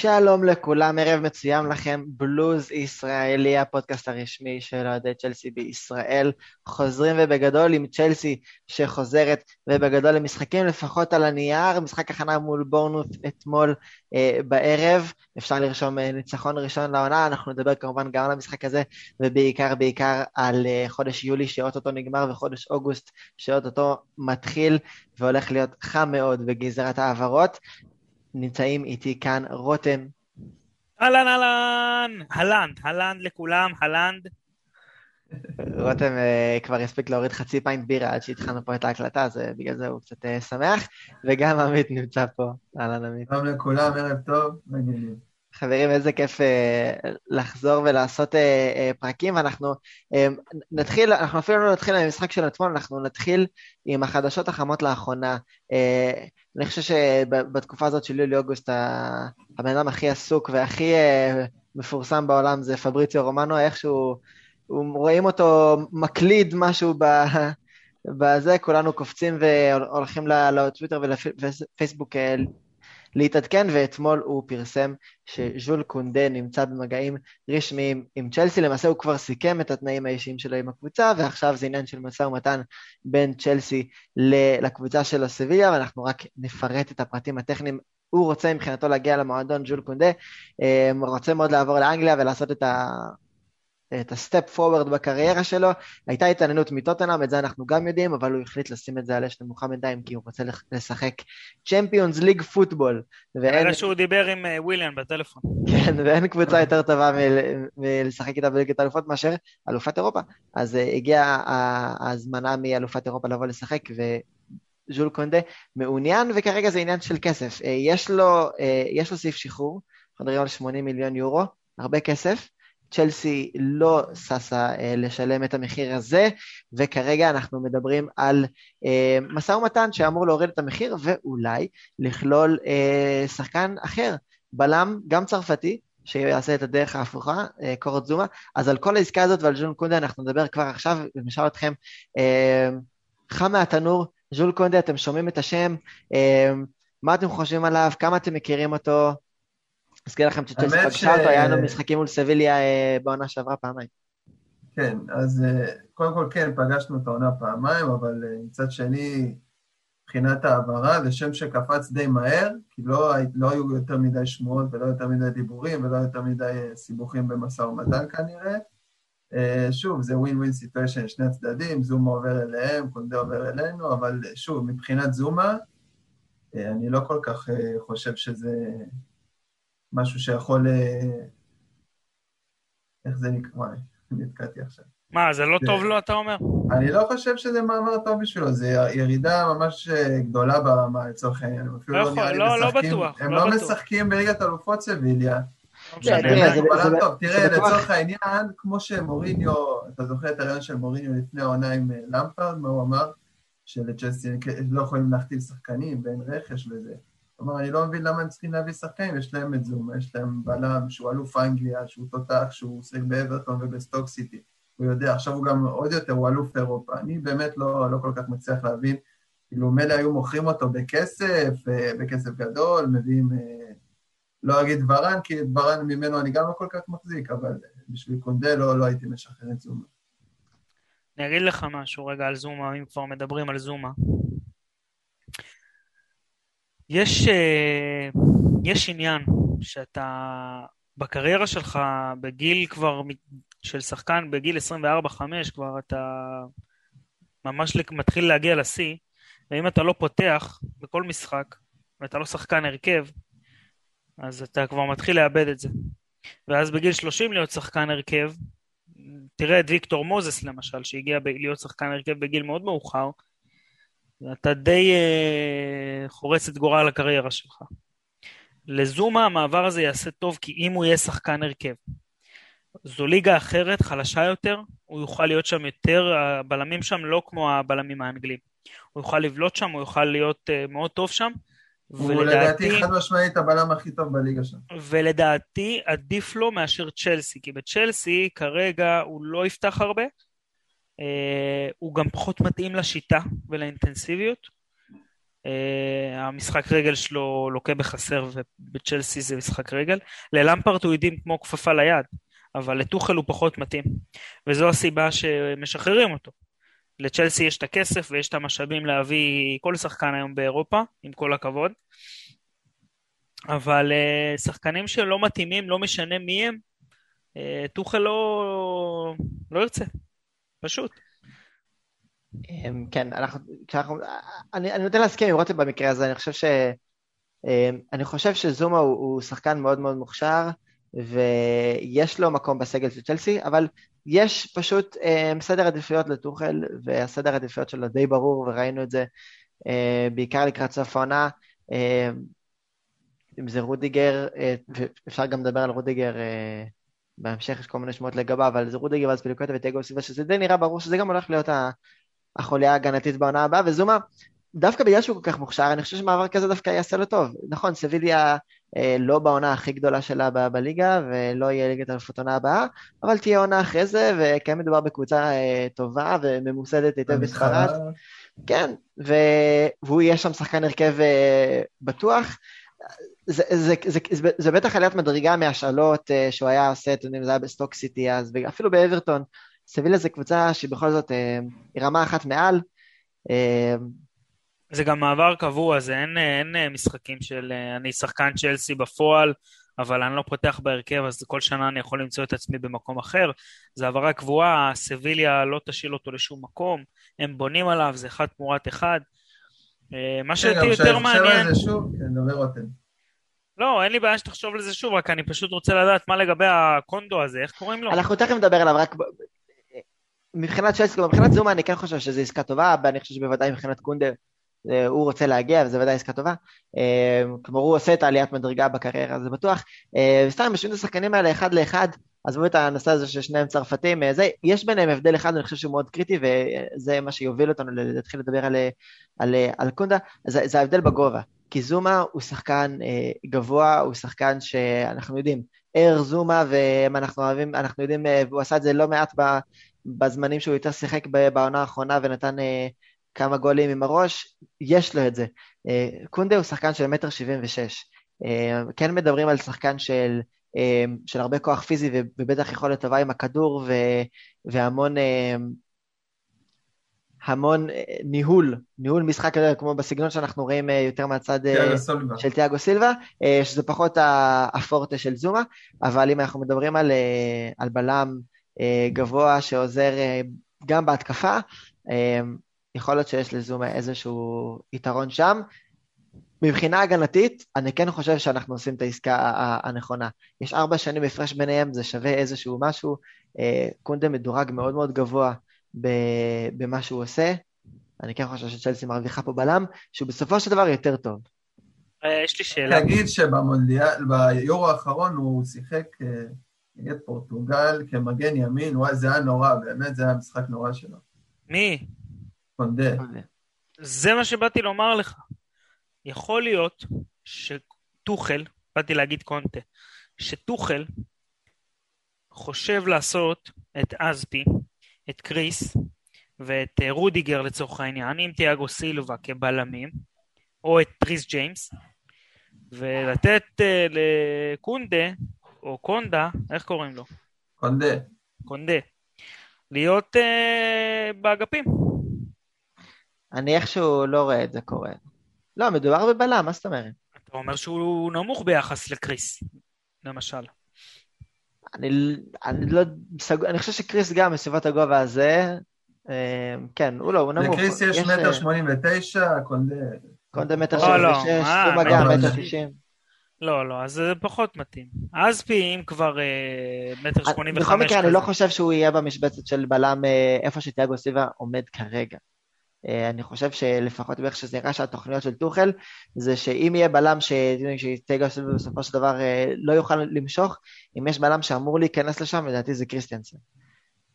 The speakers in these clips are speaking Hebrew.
שלום לכולם, ערב מצוין לכם, בלוז ישראלי, הפודקאסט הרשמי של אוהדי צ'לסי בישראל. חוזרים ובגדול עם צ'לסי שחוזרת ובגדול למשחקים לפחות על הנייר, משחק הכנה מול בורנמות' אתמול אה, בערב. אפשר לרשום אה, ניצחון ראשון לעונה, אנחנו נדבר כמובן גם על המשחק הזה, ובעיקר בעיקר על אה, חודש יולי שאו-טו-טו נגמר וחודש אוגוסט שאו-טו-טו מתחיל והולך להיות חם מאוד בגזרת העברות. נמצאים איתי כאן רותם. אהלן אהלן, הלנד, הלנד לכולם, הלנד. רותם uh, כבר הספיק להוריד חצי פיינט בירה עד שהתחלנו פה את ההקלטה, אז uh, בגלל זה הוא קצת uh, שמח, וגם עמית נמצא פה. אהלן עמית. שלום לכולם, ערב טוב, מעניינים. חברים, איזה כיף uh, לחזור ולעשות uh, uh, פרקים, ואנחנו uh, נתחיל, אנחנו אפילו לא נתחיל עם המשחק של אתמול, אנחנו נתחיל עם החדשות החמות לאחרונה. Uh, אני חושב שבתקופה הזאת של יולי-אוגוסט, הבן אדם הכי עסוק והכי uh, מפורסם בעולם זה פבריציו רומנו, איכשהו, רואים אותו מקליד משהו ב... בזה, כולנו קופצים והולכים לטוויטר ולפייסבוק להתעדכן, ואתמול הוא פרסם שז'ול קונדה נמצא במגעים רשמיים עם צ'לסי, למעשה הוא כבר סיכם את התנאים האישיים שלו עם הקבוצה, ועכשיו זה עניין של משא ומתן בין צ'לסי לקבוצה של הסביליה, ואנחנו רק נפרט את הפרטים הטכניים. הוא רוצה מבחינתו להגיע למועדון ז'ול קונדה, אה, רוצה מאוד לעבור לאנגליה ולעשות את ה... את הסטפ פורוורד בקריירה שלו, הייתה התעניינות מטוטנאם, את זה אנחנו גם יודעים, אבל הוא החליט לשים את זה על אש נמוכה בינתיים, כי הוא רוצה לשחק צ'מפיונס ליג פוטבול. ואין... שהוא דיבר עם אה, וויליאן בטלפון. כן, ואין קבוצה יותר טובה מלשחק איתה בליגת האלופות מאשר אלופת אירופה. אז uh, הגיעה ההזמנה מאלופת אירופה לבוא לשחק, וז'ול קונדה מעוניין, וכרגע זה עניין של כסף. יש לו, יש לו סעיף שחרור, אנחנו מדברים על 80 מיליון יורו, הרבה כסף. צ'לסי לא ששה אה, לשלם את המחיר הזה, וכרגע אנחנו מדברים על אה, משא ומתן שאמור להוריד את המחיר, ואולי לכלול אה, שחקן אחר, בלם, גם צרפתי, שיעשה את הדרך ההפוכה, קורת זומה. אז על כל העסקה הזאת ועל ז'ול קונדה אנחנו נדבר כבר עכשיו, ונשאל אתכם, חם מהתנור, ז'ול קונדה, אתם שומעים את השם, מה אתם חושבים עליו, כמה אתם מכירים אותו, אזכיר לכם שצ'לסי פגשה אותו, היה לנו משחקים מול סביליה אה, בעונה שעברה פעמיים. כן, אז אה, קודם כל כן, פגשנו את העונה פעמיים, אבל אה, מצד שני, מבחינת העברה, זה שם שקפץ די מהר, כי לא, לא היו יותר מדי שמועות ולא יותר מדי דיבורים ולא יותר מדי סיבוכים במשא ומתן כנראה. שוב, זה ווין ווין סיטואשן, שני הצדדים, זומה עובר אליהם, קונדה עובר אלינו, אבל שוב, מבחינת זומה, אני לא כל כך חושב שזה משהו שיכול... אה, איך זה נקרא? נתקעתי עכשיו. מה, זה לא זה... טוב לו, אתה אומר? אני לא חושב שזה מאמר טוב בשבילו, זה ירידה ממש אה, גדולה ברמה, לצורך העניין. הם אפילו לא, לא נראה לי לא, לא משחקים, לא בטוח. הם לא, לא בטוח. משחקים בליגת אלופות סביליה. לא תראה, לצורך העניין, כמו שמוריניו, אתה זוכר את הרעיון של מוריניו לפני העונה עם אה, למפרד, מה הוא אמר? שלצ'סטי לא יכולים להכתיב שחקנים ואין רכש וזה. כלומר, אני לא מבין למה הם צריכים להביא שחקנים, יש להם את זום, יש להם בלם שהוא אלוף אנגליה, שהוא תותח, שהוא עוסק באברטון ובסטוק סיטי. הוא יודע, עכשיו הוא גם עוד יותר, הוא אלוף אירופה. אני באמת לא, לא כל כך מצליח להבין. כאילו, מילא היו מוכרים אותו בכסף, אה, בכסף גדול, מביאים, אה, לא אגיד ורן, כי ורן ממנו אני גם לא כל כך מחזיק, אבל בשביל קונדה לא, לא הייתי משחרר את זומה. אני אגיד לך משהו רגע על זומה, אם כבר מדברים על זומה. יש, אה, יש עניין שאתה בקריירה שלך, בגיל כבר של שחקן, בגיל 24-5 כבר אתה ממש מתחיל להגיע לשיא, ואם אתה לא פותח בכל משחק, ואתה לא שחקן הרכב, אז אתה כבר מתחיל לאבד את זה. ואז בגיל 30 להיות שחקן הרכב, תראה את ויקטור מוזס למשל, שהגיע להיות שחקן הרכב בגיל מאוד מאוחר, אתה די uh, חורץ את גורל הקריירה שלך. לזומה המעבר הזה יעשה טוב כי אם הוא יהיה שחקן הרכב. זו ליגה אחרת, חלשה יותר, הוא יוכל להיות שם יותר, הבלמים שם לא כמו הבלמים האנגלים. הוא יוכל לבלוט שם, הוא יוכל להיות uh, מאוד טוב שם. הוא לדעתי חד משמעית הבלם הכי טוב בליגה שם. ולדעתי עדיף לו מאשר צ'לסי, כי בצ'לסי כרגע הוא לא יפתח הרבה, הוא גם פחות מתאים לשיטה ולאינטנסיביות. אה, המשחק רגל שלו לוקה בחסר ובצ'לסי זה משחק רגל. ללמפרט הוא יודעים כמו כפפה ליד, אבל לטוחל הוא פחות מתאים. וזו הסיבה שמשחררים אותו. לצ'לסי יש את הכסף ויש את המשאבים להביא כל שחקן היום באירופה, עם כל הכבוד. אבל uh, שחקנים שלא מתאימים, לא משנה מי הם, טוחל לא, לא ירצה, פשוט. אמ, כן, אנחנו, כשאנחנו, אני, אני נוטה להסכים עם רותם במקרה הזה, אני חושב ש... אמ, אני חושב שזומה הוא, הוא שחקן מאוד מאוד מוכשר, ויש לו מקום בסגל של צ'לסי, אבל יש פשוט um, סדר עדיפויות לטוחל, והסדר העדיפויות שלו די ברור, וראינו את זה בעיקר לקראת סוף העונה. אם זה רודיגר, אה, ואפשר גם לדבר על רודיגר אה, בהמשך, יש כל מיני שמות לגביו, אבל זה רודיגר ואזפיליקווטה ותיאגו סילבה, שזה די נראה ברור שזה גם הולך להיות החוליה ההגנתית בעונה הבאה, וזומה, דווקא בגלל שהוא כל כך מוכשר, אני חושב שמעבר כזה דווקא יעשה לו טוב. נכון, סביליה אה, לא בעונה הכי גדולה שלה ב- בליגה, ולא יהיה ליגת אלופות עונה הבאה, אבל תהיה עונה אחרי זה, וכן מדובר בקבוצה אה, טובה וממוסדת היטב בספרד. כן, ו... והוא יהיה שם שחקן הרכב אה, בטוח. זה, זה, זה, זה, זה בטח עליית מדרגה מהשאלות אה, שהוא היה עושה, אתם יודעים, זה היה בסטוק סיטי אז, ואפילו באברטון. סבילה זה קבוצה שהיא בכל זאת אה, היא רמה אחת מעל. אה, זה גם מעבר קבוע, זה אין, אין משחקים של אני שחקן צ'לסי בפועל, אבל אני לא פותח בהרכב, אז כל שנה אני יכול למצוא את עצמי במקום אחר. זה העברה קבועה, סביליה לא תשאיל אותו לשום מקום, הם בונים עליו, זה אחד תמורת אחד. מה שאותי יותר מעניין... רגע, על זה שוב, כן, דבר רותם. לא, אין לי בעיה שתחשוב על זה שוב, רק אני פשוט רוצה לדעת מה לגבי הקונדו הזה, איך קוראים לו? אנחנו תכף נדבר עליו, רק מבחינת צ'לסקו, מבחינת זומה אני כן חושב שזו עסקה טובה, ואני חושב שבוודאי מבחינת קונדר אה, הוא רוצה להגיע, וזו ודאי עסקה טובה. אה, כלומר, הוא עושה את העליית מדרגה בקריירה, זה בטוח. אה, וסתם, משווים את השחקנים האלה אחד לאחד, עזבו את הנושא הזה ששניהם צרפתים, זה, יש ביניהם הבדל אחד, אני חושב שהוא מאוד קריטי, וזה מה שיוביל אותנו להתחיל לדבר על, על, על קונדה, זה, זה ההבדל בגובה. כי זומה הוא שחקן אה, גבוה, הוא שחקן שאנחנו יודעים, ער זומה, ואנחנו אוהבים, אנחנו יודעים, והוא עשה את זה לא מעט ב, בזמנים שהוא יותר שיחק בעונה האחרונה ונתן אה, כמה גולים עם הראש, יש לו את זה. אה, קונדה הוא שחקן של מטר שבעים ושש. אה, כן מדברים על שחקן של, אה, של הרבה כוח פיזי ובטח יכולת טובה עם הכדור ו, והמון... המון אה, ניהול, ניהול משחק כזה, כמו בסגנון שאנחנו רואים אה, יותר מהצד אה, של תיאגו סילבה, שזה פחות הפורטה של זומה, אבל אם אנחנו מדברים על, על בלם גבוה שעוזר גם בהתקפה. יכול להיות שיש לזומה איזשהו יתרון שם. מבחינה הגנתית, אני כן חושב שאנחנו עושים את העסקה הנכונה. יש ארבע שנים הפרש ביניהם, זה שווה איזשהו משהו. קונדה מדורג מאוד מאוד גבוה במה שהוא עושה. אני כן חושב שצ'לסי מרוויחה פה בלם, שהוא בסופו של דבר יותר טוב. יש לי שאלה. תגיד שבמונדיאל, ביורו האחרון הוא שיחק נגד פורטוגל כמגן ימין, וואי, זה היה נורא, באמת זה היה משחק נורא שלו. מי? קונדה. זה מה שבאתי לומר לך. יכול להיות שטוחל, באתי להגיד קונדה, שטוחל חושב לעשות את אזפי, את קריס ואת אה, רודיגר לצורך העניין, עם תיאגו סילבה כבלמים, או את ריס ג'יימס, ולתת אה, לקונדה או קונדה, איך קוראים לו? קונדה. קונדה. להיות אה, באגפים. אני איכשהו לא רואה את זה קורה. לא, מדובר בבלם, מה זאת אומרת? אתה אומר שהוא נמוך ביחס לקריס, למשל. אני, אני לא אני חושב שקריס גם בסביבות הגובה הזה, אה, כן, הוא לא, הוא נמוך. לקריס יש מטר אה, שמונים ותשע, קונדה... קונדה מטר לא, שבעים ושש, הוא לא, מגע מטר תשעים. לא, לא, אז זה פחות מתאים. אספי, אם כבר אה, מטר שמונים וחמש כזה. בכל מקרה, אני לא חושב שהוא יהיה במשבצת של בלם איפה שתיאגו סיבה עומד כרגע. אה, אני חושב שלפחות באיך שזה נראה שהתוכניות של טוחל, זה שאם יהיה בלם סיבה בסופו של דבר לא יוכל למשוך, אם יש בלם שאמור להיכנס לשם, לדעתי זה קריסטיאנסון.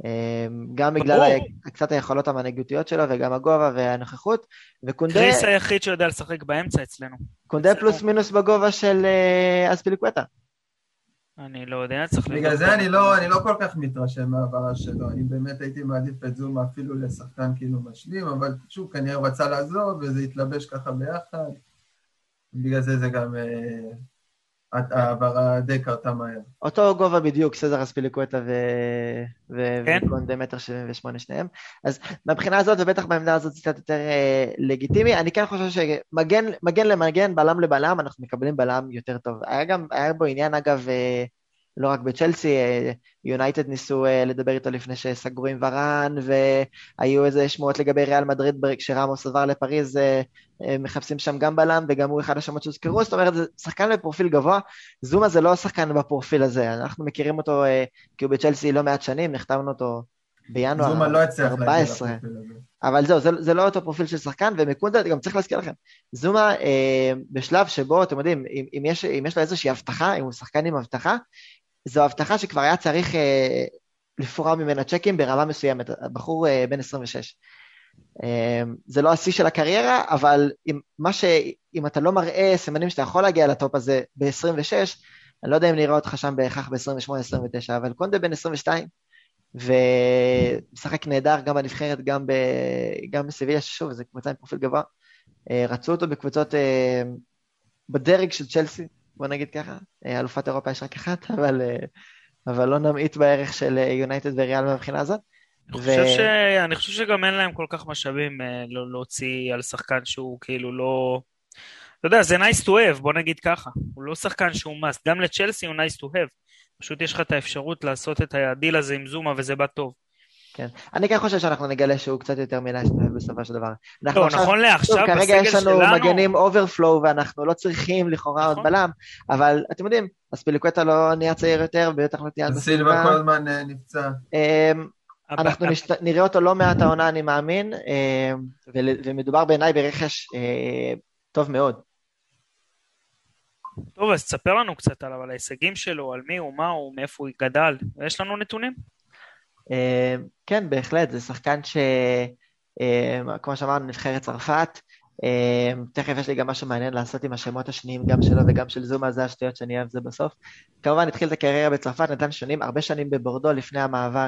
אמ, גם בגלל קצת היכולות המנהיגותיות שלו וגם הגובה והנוכחות, וקונדה... קריס היחיד שיודע לשחק באמצע אצלנו. קונדה פלוס מינוס בגובה של אה, אספיליקווטה. אני לא יודע, צריך לבדוק. בגלל זה אני לא, אני לא כל כך מתרשם מהעברה שלו, אני באמת הייתי מעדיף את זומה אפילו לשחקן כאילו משלים, אבל שוב, כנראה הוא רצה לעזוב וזה התלבש ככה ביחד, בגלל זה זה גם... אה, העברה די קרתה מהר. אותו גובה בדיוק, סזר אספיליקווטה כן. וקונדה מטר 78 שניהם. אז מהבחינה הזאת, ובטח בעמדה הזאת זה קצת יותר אה, לגיטימי, אני כן חושב שמגן למגן, בלם לבלם, אנחנו מקבלים בלם יותר טוב. היה גם, היה בו עניין אגב, אה, לא רק בצ'לסי, אה, יונייטד ניסו אה, לדבר איתו לפני שסגרו עם ורן, והיו איזה שמועות לגבי ריאל מדריד כשרמוס עבר לפריז, אה, מחפשים שם גם בלם, וגם הוא אחד השמות שהוזכרו, זאת אומרת, זה שחקן בפרופיל גבוה, זומה זה לא שחקן בפרופיל הזה, אנחנו מכירים אותו כי הוא בצ'לסי לא מעט שנים, נחתמנו אותו בינואר 14. זומה לא הצליח להגיע לפרופיל הזה. אבל זהו, זה, זה לא אותו פרופיל של שחקן, ומקונדה, גם צריך להזכיר לכם, זומה אה, בשלב שבו, אתם יודעים, אם, אם, יש, אם יש לו איזושהי הבטחה, אם הוא שחקן עם הבטחה, זו הבטחה שכבר היה צריך אה, לפרוע ממנה צ'קים ברמה מסוימת, בחור אה, בן 26. אה, זה לא השיא של הקריירה, אבל אם, ש... אם אתה לא מראה סימנים שאתה יכול להגיע לטופ הזה ב-26, אני לא יודע אם נראה אותך שם בהכרח ב-28-29, אבל קונדה בן 22, ומשחק נהדר גם בנבחרת, גם, ב... גם בסיביליה, ששוב, זו קבוצה עם פרופיל גבוה. אה, רצו אותו בקבוצות אה, בדרג של צ'לסי, בוא נגיד ככה. אה, אלופת אירופה יש רק אחת, אבל, אה, אבל לא נמעיט בערך של יונייטד וריאל מהבחינה הזאת. אני, ו... חושב ש... אני חושב שגם אין להם כל כך משאבים אה, לא להוציא על שחקן שהוא כאילו לא... אתה יודע, זה nice to have, בוא נגיד ככה. הוא לא שחקן שהוא must. גם לצ'לסי הוא nice to have. פשוט יש לך את האפשרות לעשות את הדיל הזה עם זומה וזה בא טוב. כן. אני כן חושב שאנחנו נגלה שהוא קצת יותר מלהשתתף בסופו של דבר. לא, נכון לעכשיו, בסגל שלנו... כרגע יש לנו מגנים overflow ואנחנו לא צריכים לכאורה עוד נכון. בלם, אבל אתם יודעים, אזפיליקווטה לא נהיה צעיר יותר, ובטח לא תהיה... סילבה כל הזמן אה, נפצע. אמ, אנחנו נראה אותו לא מעט העונה, אני מאמין, אמ, ומדובר בעיניי ברכש אה, טוב מאוד. טוב, אז תספר לנו קצת עליו, על ההישגים שלו, על מי הוא, מה הוא, מאיפה הוא גדל. יש לנו נתונים? אה, כן, בהחלט, זה שחקן ש... אה, כמו שאמרנו, נבחרת צרפת. אה, תכף יש לי גם משהו מעניין לעשות עם השמות השניים, גם שלו וגם של זומה, זה השטויות שאני אוהב זה בסוף. כמובן, התחיל את הקריירה בצרפת, נתן שנים, הרבה שנים בבורדו לפני המעבר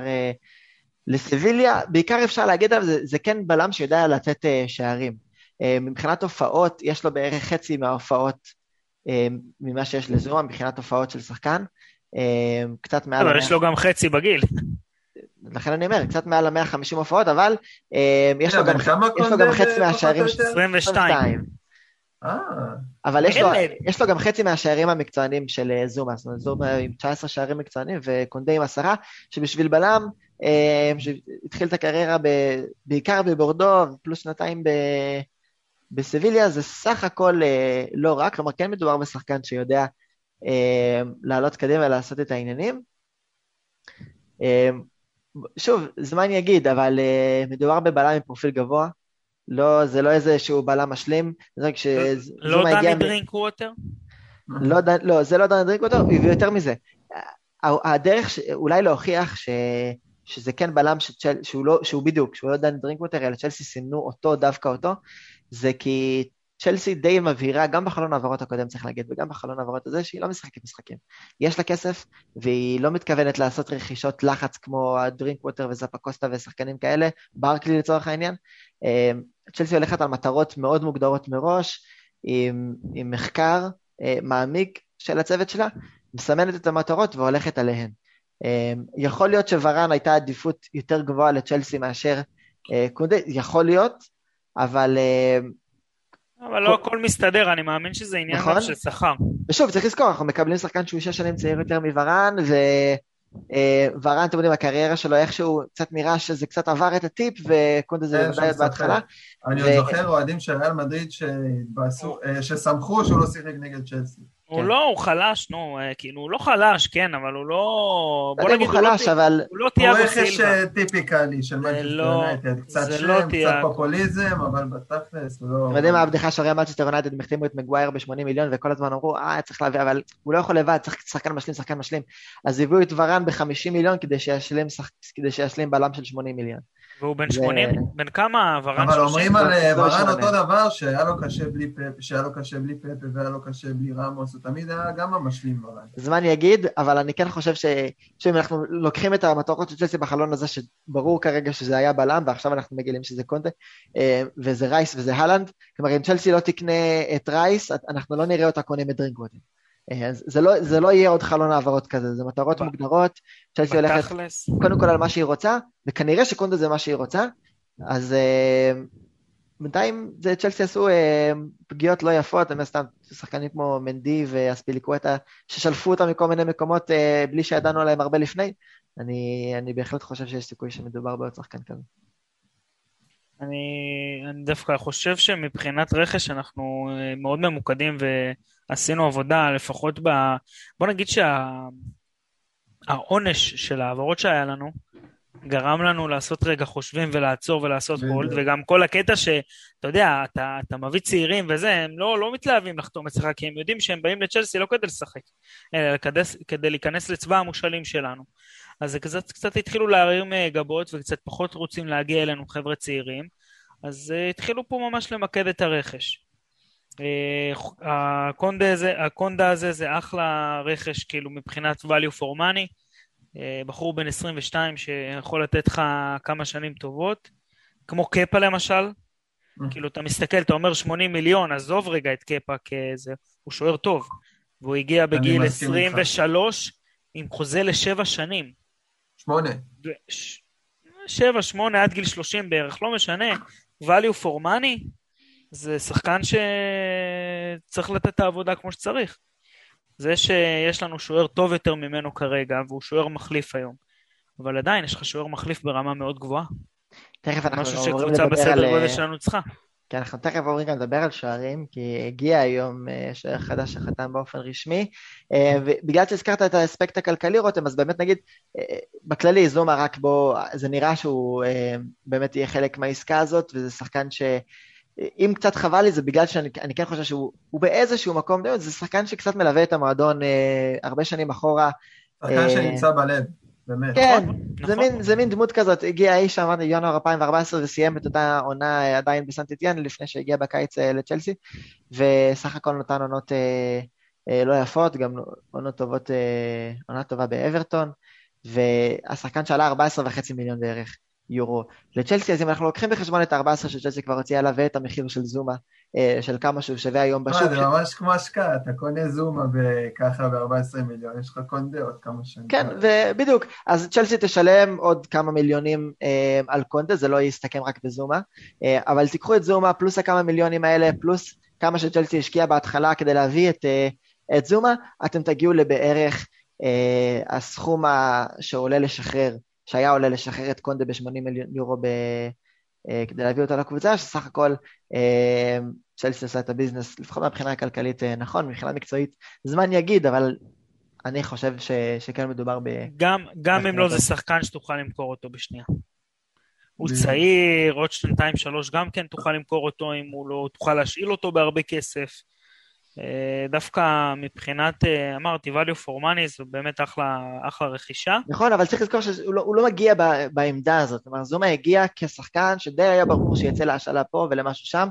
לסביליה. בעיקר אפשר להגיד עליו, זה, זה כן בלם שיודע לתת שערים. מבחינת הופעות, יש לו בערך חצי מההופעות ממה שיש לזומה, מבחינת הופעות של שחקן. קצת מעל... אבל יש לו גם חצי בגיל. לכן אני אומר, קצת מעל ל-150 הופעות, אבל אה, יש לו גם חצי מהשערים... 22. אה. אבל יש לו, גם חצי מהשערים המקצוענים של אה, זומה, זאת אומרת זומה עם 19 שערים מקצוענים וקונדה עם עשרה, שבשביל בלם, שהתחיל את הקריירה בעיקר בבורדו, פלוס שנתיים בסביליה, זה סך הכל לא רק, כלומר כן מדובר בשחקן שיודע לעלות קדימה ולעשות את העניינים. שוב, זמן יגיד, אבל uh, מדובר בבלם עם פרופיל גבוה. לא, זה לא איזה שהוא בלם משלים. זה רק לא דני דרינקווטר? לא, לא, זה לא דני דרינקווטר, ויותר מזה. הדרך ש... אולי להוכיח ש... שזה כן בלם שצ'ל... שהוא, לא, שהוא בדיוק, שהוא לא דני דרינקווטר, אלא צ'לסי סימנו אותו, דווקא אותו, זה כי צ'לסי די מבהירה, גם בחלון העברות הקודם צריך להגיד, וגם בחלון העברות הזה, שהיא לא משחקת משחקים. יש לה כסף, והיא לא מתכוונת לעשות רכישות לחץ כמו הדרינקווטר וזפקוסטה ושחקנים כאלה, ברקלי לצורך העניין. אה, צ'לסי הולכת על מטרות מאוד מוגדרות מראש, עם, עם מחקר אה, מעמיק של הצוות שלה, מסמנת את המטרות והולכת עליהן. אה, יכול להיות שוורן הייתה עדיפות יותר גבוהה לצ'לסי מאשר קונדה, יכול להיות, אבל אבל לא הכל מסתדר, אני מאמין שזה עניין נכון? של שכר. ושוב, צריך לזכור, אנחנו מקבלים שחקן שהוא שש שנים צעיר יותר מוורן, ורן, אתם יודעים, הקריירה שלו איכשהו קצת נראה שזה קצת עבר את הטיפ, וקונדה זה ודאי בהתחלה. אני עוד זוכר אוהדים של ריאל מדריד אה, ששמחו שהוא לא שיחק נגד צ'לסי. הוא כן. לא, הוא חלש, נו, אה, כאילו, הוא לא חלש, כן, אבל הוא לא... בוא נגיד, הוא חלש, אבל... הוא לא תיאגו סילבה. הוא רכש אה, typically של מנצ'סטר לא- יונייטד. קצת שם, לא קצת פופוליזם, אבל בתכלס הוא לא... אתם יודעים מה הבדיחה שהרי מנצ'סטר יונייטד החתימו את מגווייר ב-80 מיליון, וכל הזמן אמרו, אה, צריך להביא, אבל הוא לא יכול לבד, צריך שחקן משלים, שחקן משלים. אז הביאו את ורן ב-50 מיליון כדי שישלים בלם של 80 מיליון. והוא בן 80? בן כמה? ורן 30? אבל אומרים על ורן אותו דבר, שהיה לו קשה בלי פפה, שהיה לו קשה בלי פפה והיה לו קשה בלי רמוס, הוא תמיד היה גם המשלים ורן. זמן יגיד, אבל אני כן חושב שאם אנחנו לוקחים את המטרות של צ'לסי בחלון הזה, שברור כרגע שזה היה בלם, ועכשיו אנחנו מגלים שזה קונדה, אה, וזה רייס וזה הלנד, כלומר אם צ'לסי לא תקנה את רייס, אנחנו לא נראה אותה קונה את דרינקווטר. אה, זה לא, זה לא יהיה עוד חלון העברות כזה, זה מטרות מוגדרות, צ'לסי הולכת קודם כל על מה שהיא רוצה, וכנראה שקונדה זה מה שהיא רוצה, אז uh, בינתיים זה צ'לסי עשו uh, פגיעות לא יפות, הם סתם שחקנים כמו מנדי ואספיליקווטה, ששלפו אותם מכל מיני מקומות בלי שידענו עליהם הרבה לפני, אני, אני בהחלט חושב שיש סיכוי שמדובר בעוד שחקן כזה. אני, אני דווקא חושב שמבחינת רכש אנחנו מאוד ממוקדים ועשינו עבודה, לפחות ב... בוא נגיד שהעונש שה, של ההעברות שהיה לנו, גרם לנו לעשות רגע חושבים ולעצור ולעשות בולד, וגם כל הקטע שאתה יודע, אתה, אתה מביא צעירים וזה, הם לא, לא מתלהבים לחתום אצלך, כי הם יודעים שהם באים לצ'לסי לא כדי לשחק, אלא כדי, כדי להיכנס לצבא המושאלים שלנו. אז זה קצת, קצת התחילו להרים אה, גבות וקצת פחות רוצים להגיע אלינו חבר'ה צעירים, אז uh, התחילו פה ממש למקד את הרכש. Uh, הקונדה הזה, הקונדה הזה זה אחלה רכש כאילו מבחינת value for money, בחור בן 22 שיכול לתת לך כמה שנים טובות, כמו קפה למשל, mm. כאילו אתה מסתכל, אתה אומר 80 מיליון, עזוב רגע את קפה כזה, הוא שוער טוב, והוא הגיע בגיל 23 עם חוזה לשבע שנים. שמונה. שבע, שמונה, עד גיל שלושים בערך, לא משנה, value for money, זה שחקן שצריך לתת את העבודה כמו שצריך. זה שיש לנו שוער טוב יותר ממנו כרגע, והוא שוער מחליף היום, אבל עדיין יש לך שוער מחליף ברמה מאוד גבוהה. תכף אנחנו משהו שקבוצה בסדר גודל שלנו צריכה. כי אנחנו תכף עוברים גם לדבר על שוערים, כי הגיע היום אה, שוער חדש שחתם באופן רשמי, אה, ובגלל שהזכרת את האספקט הכלכלי רותם, אז באמת נגיד, אה, בכללי זומה רק בו, זה נראה שהוא באמת יהיה חלק מהעסקה הזאת, וזה שחקן ש... אם קצת חבל לי זה בגלל שאני כן חושב שהוא באיזשהו מקום, זה שחקן שקצת מלווה את המועדון הרבה שנים אחורה. שחקן שנמצא בלב. באמת. כן, נכון, זה, נכון. מין, זה מין דמות כזאת, הגיע אי שם, אמרתי, ינואר 2014 וסיים את אותה עונה אה, עדיין בסנטיטיאן לפני שהגיע בקיץ אה, לצ'לסי, וסך הכל נתן עונות אה, אה, לא יפות, גם עונות טובות, אה, עונה טובה באברטון, והשחקן שעלה 14.5 מיליון בערך. יורו לצ'לסי, אז אם אנחנו לוקחים בחשבון את ה-14 שצ'לסי כבר הוציאה לה ואת המחיר של זומה, של כמה שהוא שווה היום בשוק. זה ממש כמו השקעה, אתה קונה זומה ככה ב-14 מיליון, יש לך קונדה עוד כמה שנים. כן, ובדיוק, אז צ'לסי תשלם עוד כמה מיליונים אה, על קונדה, זה לא יסתכם רק בזומה, אה, אבל תיקחו את זומה פלוס הכמה מיליונים האלה, פלוס כמה שצ'לסי השקיע בהתחלה כדי להביא את, את זומה, אתם תגיעו לבערך הסכום שעולה לשחרר שהיה עולה לשחרר את קונדה ב-80 מיליון יורו ב... אה, כדי להביא אותה לקבוצה, שסך הכל אה, צ'לסי עושה את הביזנס, לפחות מבחינה כלכלית אה, נכון, מבחינה מקצועית זמן יגיד, אבל אני חושב ש, שכן מדובר ב... גם, גם אם לא זה שחקן שתוכל למכור אותו בשנייה. הוא צעיר, עוד שנתיים שלוש גם כן תוכל למכור אותו אם הוא לא, תוכל להשאיל אותו בהרבה כסף. אה, דווקא מבחינת, אה, אמרתי, value for money זו באמת אחלה, אחלה רכישה. נכון, אבל צריך לזכור שהוא לא, לא מגיע ב, בעמדה הזאת. כלומר, זומה הגיע כשחקן שדי היה ברור שיצא להשאלה פה ולמשהו שם.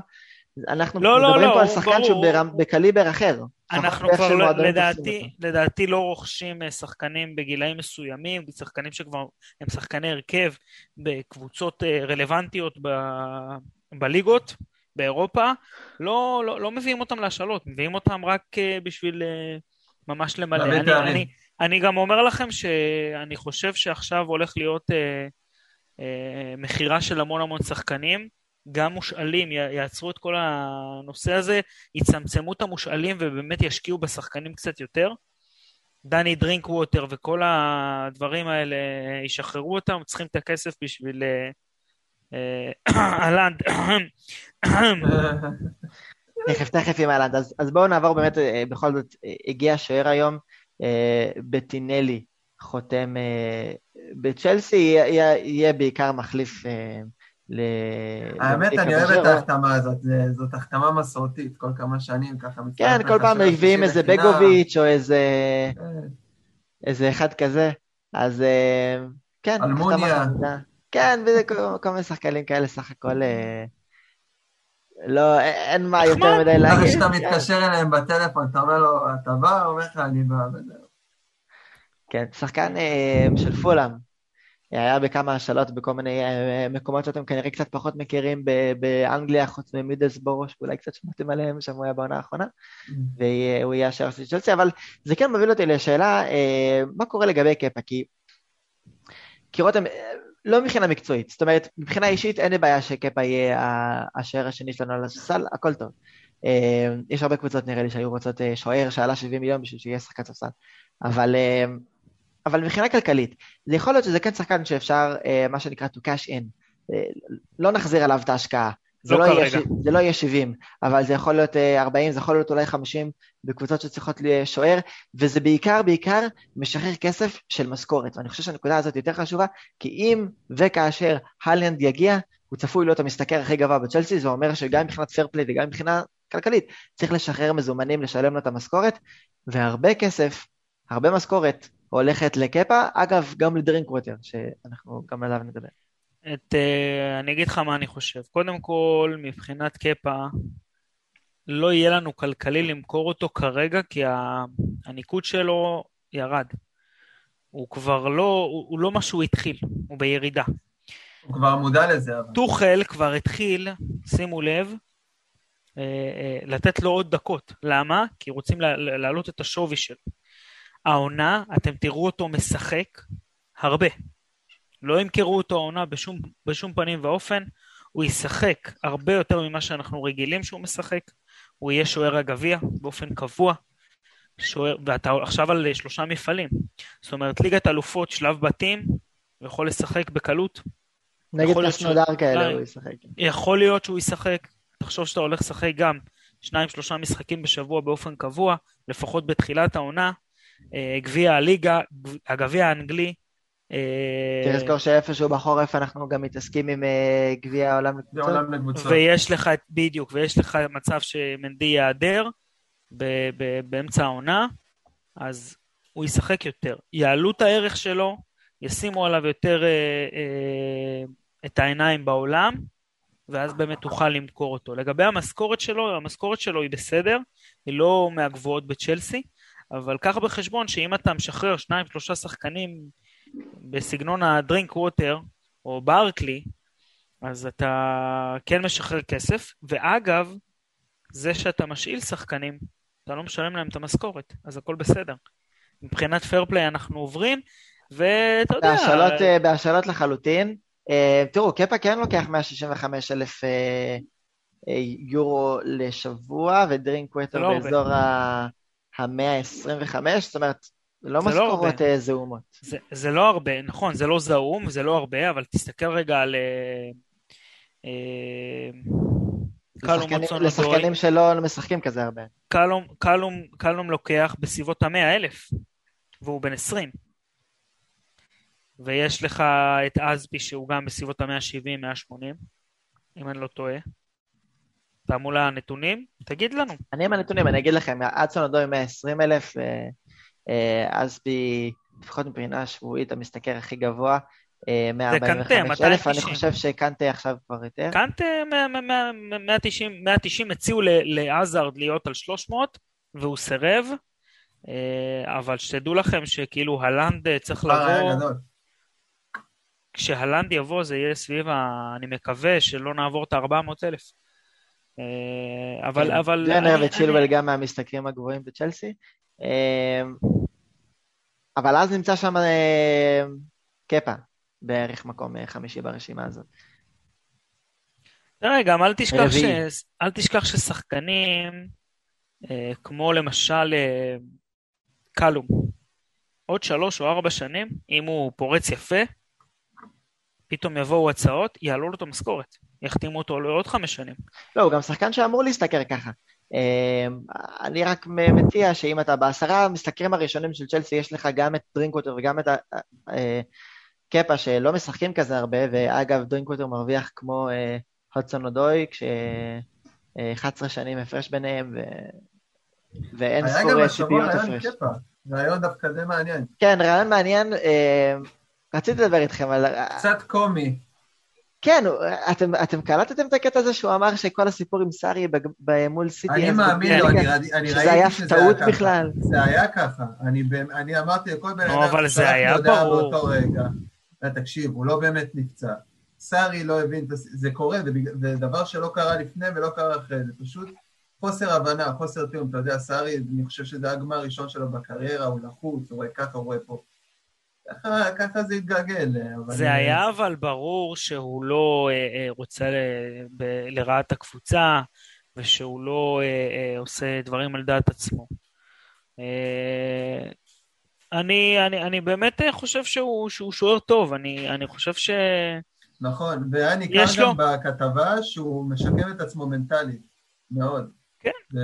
אנחנו לא, לא מדברים לא, פה על שחקן. שהוא בקליבר אחר. אנחנו כבר לא, לדעתי, לדעתי לא רוכשים אה, שחקנים בגילאים מסוימים, שחקנים שכבר הם שחקני הרכב בקבוצות רלוונטיות ב, בליגות. באירופה, לא, לא, לא מביאים אותם להשאלות, מביאים אותם רק uh, בשביל uh, ממש למלא. אני, אני, אני גם אומר לכם שאני חושב שעכשיו הולך להיות uh, uh, מכירה של המון המון שחקנים, גם מושאלים, יעצרו את כל הנושא הזה, יצמצמו את המושאלים ובאמת ישקיעו בשחקנים קצת יותר. דני דרינק ווטר וכל הדברים האלה, ישחררו אותם, צריכים את הכסף בשביל אהלנד. תכף, תכף עם אהלנד. אז, אז בואו נעבור באמת, אה, בכל זאת, אה, הגיע שוער היום, אה, בטינלי חותם בצ'לסי, יהיה, יהיה בעיקר מחליף ל... האמת, אני אוהב את ההחתמה הזאת, זאת החתמה מסורתית, כל כמה שנים ככה. כן, כל פעם מביאים איזה בגוביץ' או איזה... איזה אחד כזה, אז כן. אלמוניה. כן, וזה כל מיני שחקנים כאלה, סך הכל... אה, לא, אין מה יותר מדי להגיד. אחרי שאתה מתקשר אליהם בטלפון, אתה אומר לו, אתה בא, אומר לך, אני בא, וזהו. כן, שחקן של פולאם, היה בכמה השאלות בכל מיני מקומות שאתם כנראה קצת פחות מכירים באנגליה, חוץ ממידלסבורו, שאולי קצת שמעתם עליהם, שם הוא היה בעונה האחרונה, mm. והוא יהיה השער של צ'לסי, אבל זה כן מוביל אותי לשאלה, מה קורה לגבי קפה? כי כי רותם, לא מבחינה מקצועית, זאת אומרת, מבחינה אישית אין לי בעיה שקפה יהיה השוער השני שלנו על הספסל, הכל טוב. אה, יש הרבה קבוצות נראה לי שהיו רוצות אה, שוער שעלה 70 מיליון בשביל שיהיה שחקן ספסל. אבל, אה, אבל מבחינה כלכלית, זה יכול להיות שזה כן שחקן שאפשר, מה שנקרא to cash in. לא נחזיר עליו את ההשקעה. זה לא, לא, יהיה, זה לא יהיה 70, אבל זה יכול להיות 40, זה יכול להיות אולי 50 בקבוצות שצריכות שוער, וזה בעיקר, בעיקר משחרר כסף של משכורת. ואני חושב שהנקודה הזאת יותר חשובה, כי אם וכאשר הלנד יגיע, הוא צפוי להיות המשתכר הכי גבוה בצ'לסי, זה אומר שגם מבחינת פייר פליי וגם מבחינה כלכלית, צריך לשחרר מזומנים, לשלם לו את המשכורת, והרבה כסף, הרבה משכורת הולכת לקפה, אגב, גם לדרינק ווטר, שאנחנו גם עליו נדבר. את, uh, אני אגיד לך מה אני חושב. קודם כל, מבחינת קפה, לא יהיה לנו כלכלי למכור אותו כרגע, כי הניקוד שלו ירד. הוא כבר לא, הוא, הוא לא מה שהוא התחיל, הוא בירידה. הוא כבר מודע לזה. אבל. טוחל כבר התחיל, שימו לב, אה, אה, לתת לו עוד דקות. למה? כי רוצים להעלות את השווי שלו. העונה, אתם תראו אותו משחק הרבה. לא ימכרו אותו העונה בשום, בשום פנים ואופן, הוא ישחק הרבה יותר ממה שאנחנו רגילים שהוא משחק, הוא יהיה שוער הגביע באופן קבוע, שוער, ואתה עכשיו על שלושה מפעלים, זאת אומרת ליגת אלופות שלב בתים, הוא יכול לשחק בקלות. נגד קסנודר כאלה הוא ישחק. יכול להיות שהוא ישחק, תחשוב שאתה הולך לשחק גם שניים שלושה משחקים בשבוע באופן קבוע, לפחות בתחילת העונה, אה, גביע הליגה, הגביע האנגלי, צריך לזכור שאיפשהו בחורף אנחנו גם מתעסקים עם אה, גביע העולם לקבוצות. ויש לך, בדיוק, ויש לך מצב שמנדי ייעדר באמצע העונה, אז הוא ישחק יותר. יעלו את הערך שלו, ישימו עליו יותר אה, אה, את העיניים בעולם, ואז באמת תוכל למכור אותו. לגבי המשכורת שלו, המשכורת שלו היא בסדר, היא לא מהגבוהות בצ'לסי, אבל קח בחשבון שאם אתה משחרר שניים, שלושה שחקנים בסגנון הדרינק ווטר, או ברקלי, אז אתה כן משחרר כסף, ואגב, זה שאתה משאיל שחקנים, אתה לא משלם להם את המשכורת, אז הכל בסדר. מבחינת פרפליי אנחנו עוברים, ואתה יודע... בהשאלות, אה, בהשאלות לחלוטין. אה, תראו, קפה כן לוקח 165 אלף אה, יורו לשבוע, ודרינק ווטר לא באזור ה-125, זאת אומרת, זה לא, לא משכורות לא זעומות. זה, זה לא הרבה, נכון, זה לא זעום, זה לא הרבה, אבל תסתכל רגע על... קלום לשחקנים שלא משחקים כזה הרבה. קלום, קלום, קלום לוקח בסביבות המאה אלף, והוא בן עשרים. ויש לך את אזבי שהוא גם בסביבות המאה שבעים, מאה שמונים, אם אני לא טועה. אתה מול הנתונים? תגיד לנו. אני עם הנתונים, אני אגיד לכם, אדסון אדוי 120 אלף, אסבי, לפחות מבחינה שבועית, המשתכר הכי גבוה, 145 אה, אלף, אני חושב שקנטה עכשיו כבר יותר. קנטה 190 הציעו לעזארד להיות על 300, והוא סירב, אה, אבל שתדעו לכם שכאילו הלנד צריך לבוא... כשהלנד יבוא זה יהיה סביב ה... אני מקווה שלא נעבור את ה-400 אלף. אה, אבל... כן, אבל... ג'נר וצ'ילבל גם מהמשתכרים הגבוהים בצ'לסי. אמ, אבל אז נמצא שם אה, קפה, בערך מקום אה, חמישי ברשימה הזאת. תראה, גם אל תשכח, ש... אל תשכח ששחקנים, אה, כמו למשל קלום, עוד שלוש או ארבע שנים, אם הוא פורץ יפה, פתאום יבואו הצעות, יעלו לו את המשכורת, יחתימו אותו לעוד חמש שנים. לא, הוא גם שחקן שאמור להשתכר ככה. אמ, אני רק מציע שאם אתה בעשרה המשתכרים הראשונים של צ'לסי, יש לך גם את דרינקווטר וגם את הקפה שלא משחקים כזה הרבה, ואגב דרינקווטר מרוויח כמו הודסון אודוי, כש-11 שנים הפרש ביניהם, ו... ואינספור ציפיות הפרש. רעיון דווקא די מעניין. כן, רעיון מעניין. רציתי לדבר איתכם על... קצת קומי. כן, אתם, אתם קלטתם את הקטע הזה שהוא אמר שכל הסיפור עם סארי מול סיטי... אני מאמין לו, אני, אני ראיתי שזה היה טעות בכלל. זה היה ככה. אני, אני אמרתי לכל בן אדם... אבל זה היה ברור. באותו רגע. תקשיב, הוא לא באמת נפצע. סארי לא הבין, זה קורה, זה דבר שלא קרה לפני ולא קרה אחרי, זה פשוט חוסר הבנה, חוסר תיאום. אתה יודע, סארי, אני חושב שזה הגמר הראשון שלו בקריירה, הוא לחוץ, הוא רואה ככה, הוא רואה פה. ככה, ככה זה התגלגל. זה אני... היה אבל ברור שהוא לא אה, אה, רוצה לרעת הקבוצה, ושהוא לא אה, אה, עושה דברים על דעת עצמו. אה, אני, אני, אני באמת חושב שהוא, שהוא שוער טוב, אני, אני חושב ש... נכון, והיה ניכר גם לו... בכתבה שהוא משקם את עצמו מנטלית, מאוד.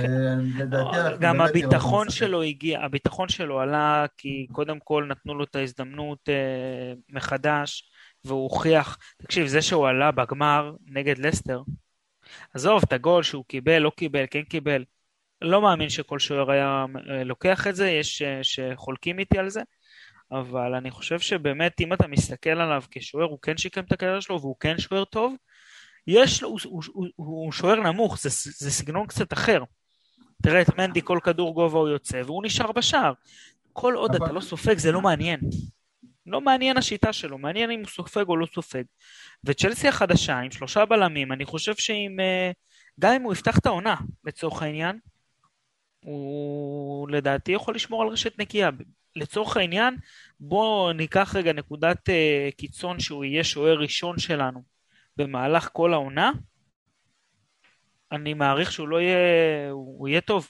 כן, כן. גם הביטחון שלו הגיע, הביטחון שלו עלה כי קודם כל נתנו לו את ההזדמנות אה, מחדש, והוא הוכיח, תקשיב, זה שהוא עלה בגמר נגד לסטר, עזוב, את הגול שהוא קיבל, לא קיבל, כן קיבל, לא מאמין שכל שוער היה אה, לוקח את זה, יש אה, שחולקים איתי על זה, אבל אני חושב שבאמת אם אתה מסתכל עליו כשוער, הוא כן שיקם את הקריירה שלו והוא כן שוער טוב, יש לו, הוא, הוא, הוא, הוא שוער נמוך, זה, זה סגנון קצת אחר. תראה את מנדי, כל כדור גובה הוא יוצא, והוא נשאר בשער. כל עוד אבל... אתה לא סופג, זה לא מעניין. לא מעניין השיטה שלו, מעניין אם הוא סופג או לא סופג. וצ'לסי החדשה, עם שלושה בלמים, אני חושב שאם... אה, גם אם הוא יפתח את העונה, לצורך העניין, הוא לדעתי יכול לשמור על רשת נקייה. לצורך העניין, בואו ניקח רגע נקודת uh, קיצון שהוא יהיה שוער ראשון שלנו במהלך כל העונה. אני מעריך שהוא לא יהיה, הוא, הוא יהיה טוב.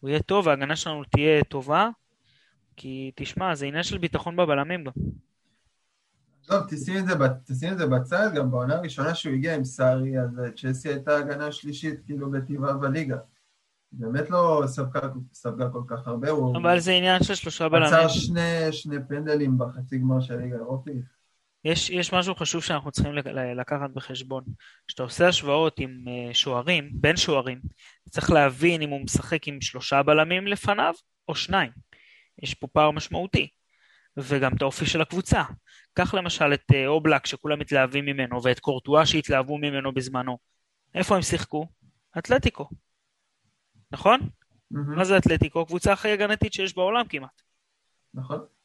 הוא יהיה טוב, ההגנה שלנו תהיה טובה, כי תשמע, זה עניין של ביטחון בבלמים גם. טוב, תשים את, זה, תשים את זה בצד, גם בעונה הראשונה שהוא הגיע עם סארי, אז צ'לסי הייתה הגנה שלישית כאילו בטבעה בליגה. באמת לא ספגה, ספגה כל כך הרבה, הוא... אבל זה עניין של שלושה בלמים. עצר שני, שני פנדלים בחצי גמר של הליגה האירופית. יש, יש משהו חשוב שאנחנו צריכים לקחת בחשבון. כשאתה עושה השוואות עם אה, שוערים, בין שוערים, צריך להבין אם הוא משחק עם שלושה בלמים לפניו או שניים. יש פה פער משמעותי. וגם את האופי של הקבוצה. קח למשל את אה, אובלק שכולם מתלהבים ממנו, ואת קורטואה שהתלהבו ממנו בזמנו. איפה הם שיחקו? אתלטיקו. נכון? Mm-hmm. מה זה אתלטיקו? קבוצה הכי הגנתית שיש בעולם כמעט. נכון.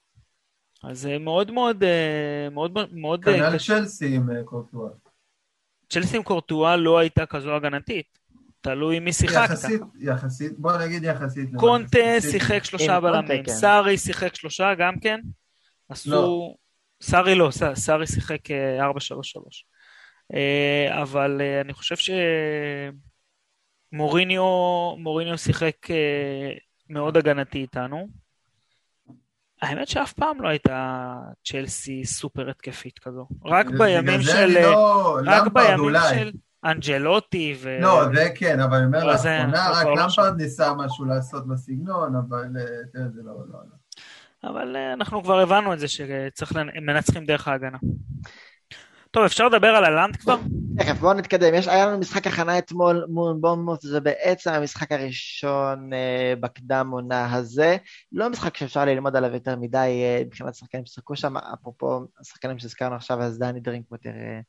אז זה מאוד מאוד אה, מאוד מאוד... כנ"ל צ'לסי עם אה, קורטואה. צ'לסי עם קורטואה לא הייתה כזו הגנתית. תלוי מי שיחקת. יחסית, יחסית, בוא נגיד יחסית. קונטה שיחק שלושה בלמים, כן. סארי שיחק שלושה גם כן. עשו... לא. סארי לא, סארי שיחק 4-3-3. אה, אבל אני חושב ש... מוריניו, מוריניו שיחק אה, מאוד הגנתי איתנו. האמת שאף פעם לא הייתה צ'לסי סופר התקפית כזו. רק בימים של... לא, רק בימים של אנג'לוטי ו... לא, זה כן, אבל אני אומר לאחרונה, רק לא למפרד ניסה משהו לעשות בסגנון, אבל אה, זה לא, לא, לא. אבל אה, אנחנו כבר הבנו את זה שצריך, מנצחים דרך ההגנה. טוב, אפשר לדבר על הלנד כבר? תכף, בואו נתקדם. יש, היה לנו משחק הכנה אתמול מול בונמוט, זה בעצם המשחק הראשון אה, בקדם עונה הזה. לא משחק שאפשר ללמוד עליו יותר מדי אה, מבחינת שחקנים ששחקו שם, אפרופו השחקנים שהזכרנו עכשיו, אז דני דרינקווטר אה,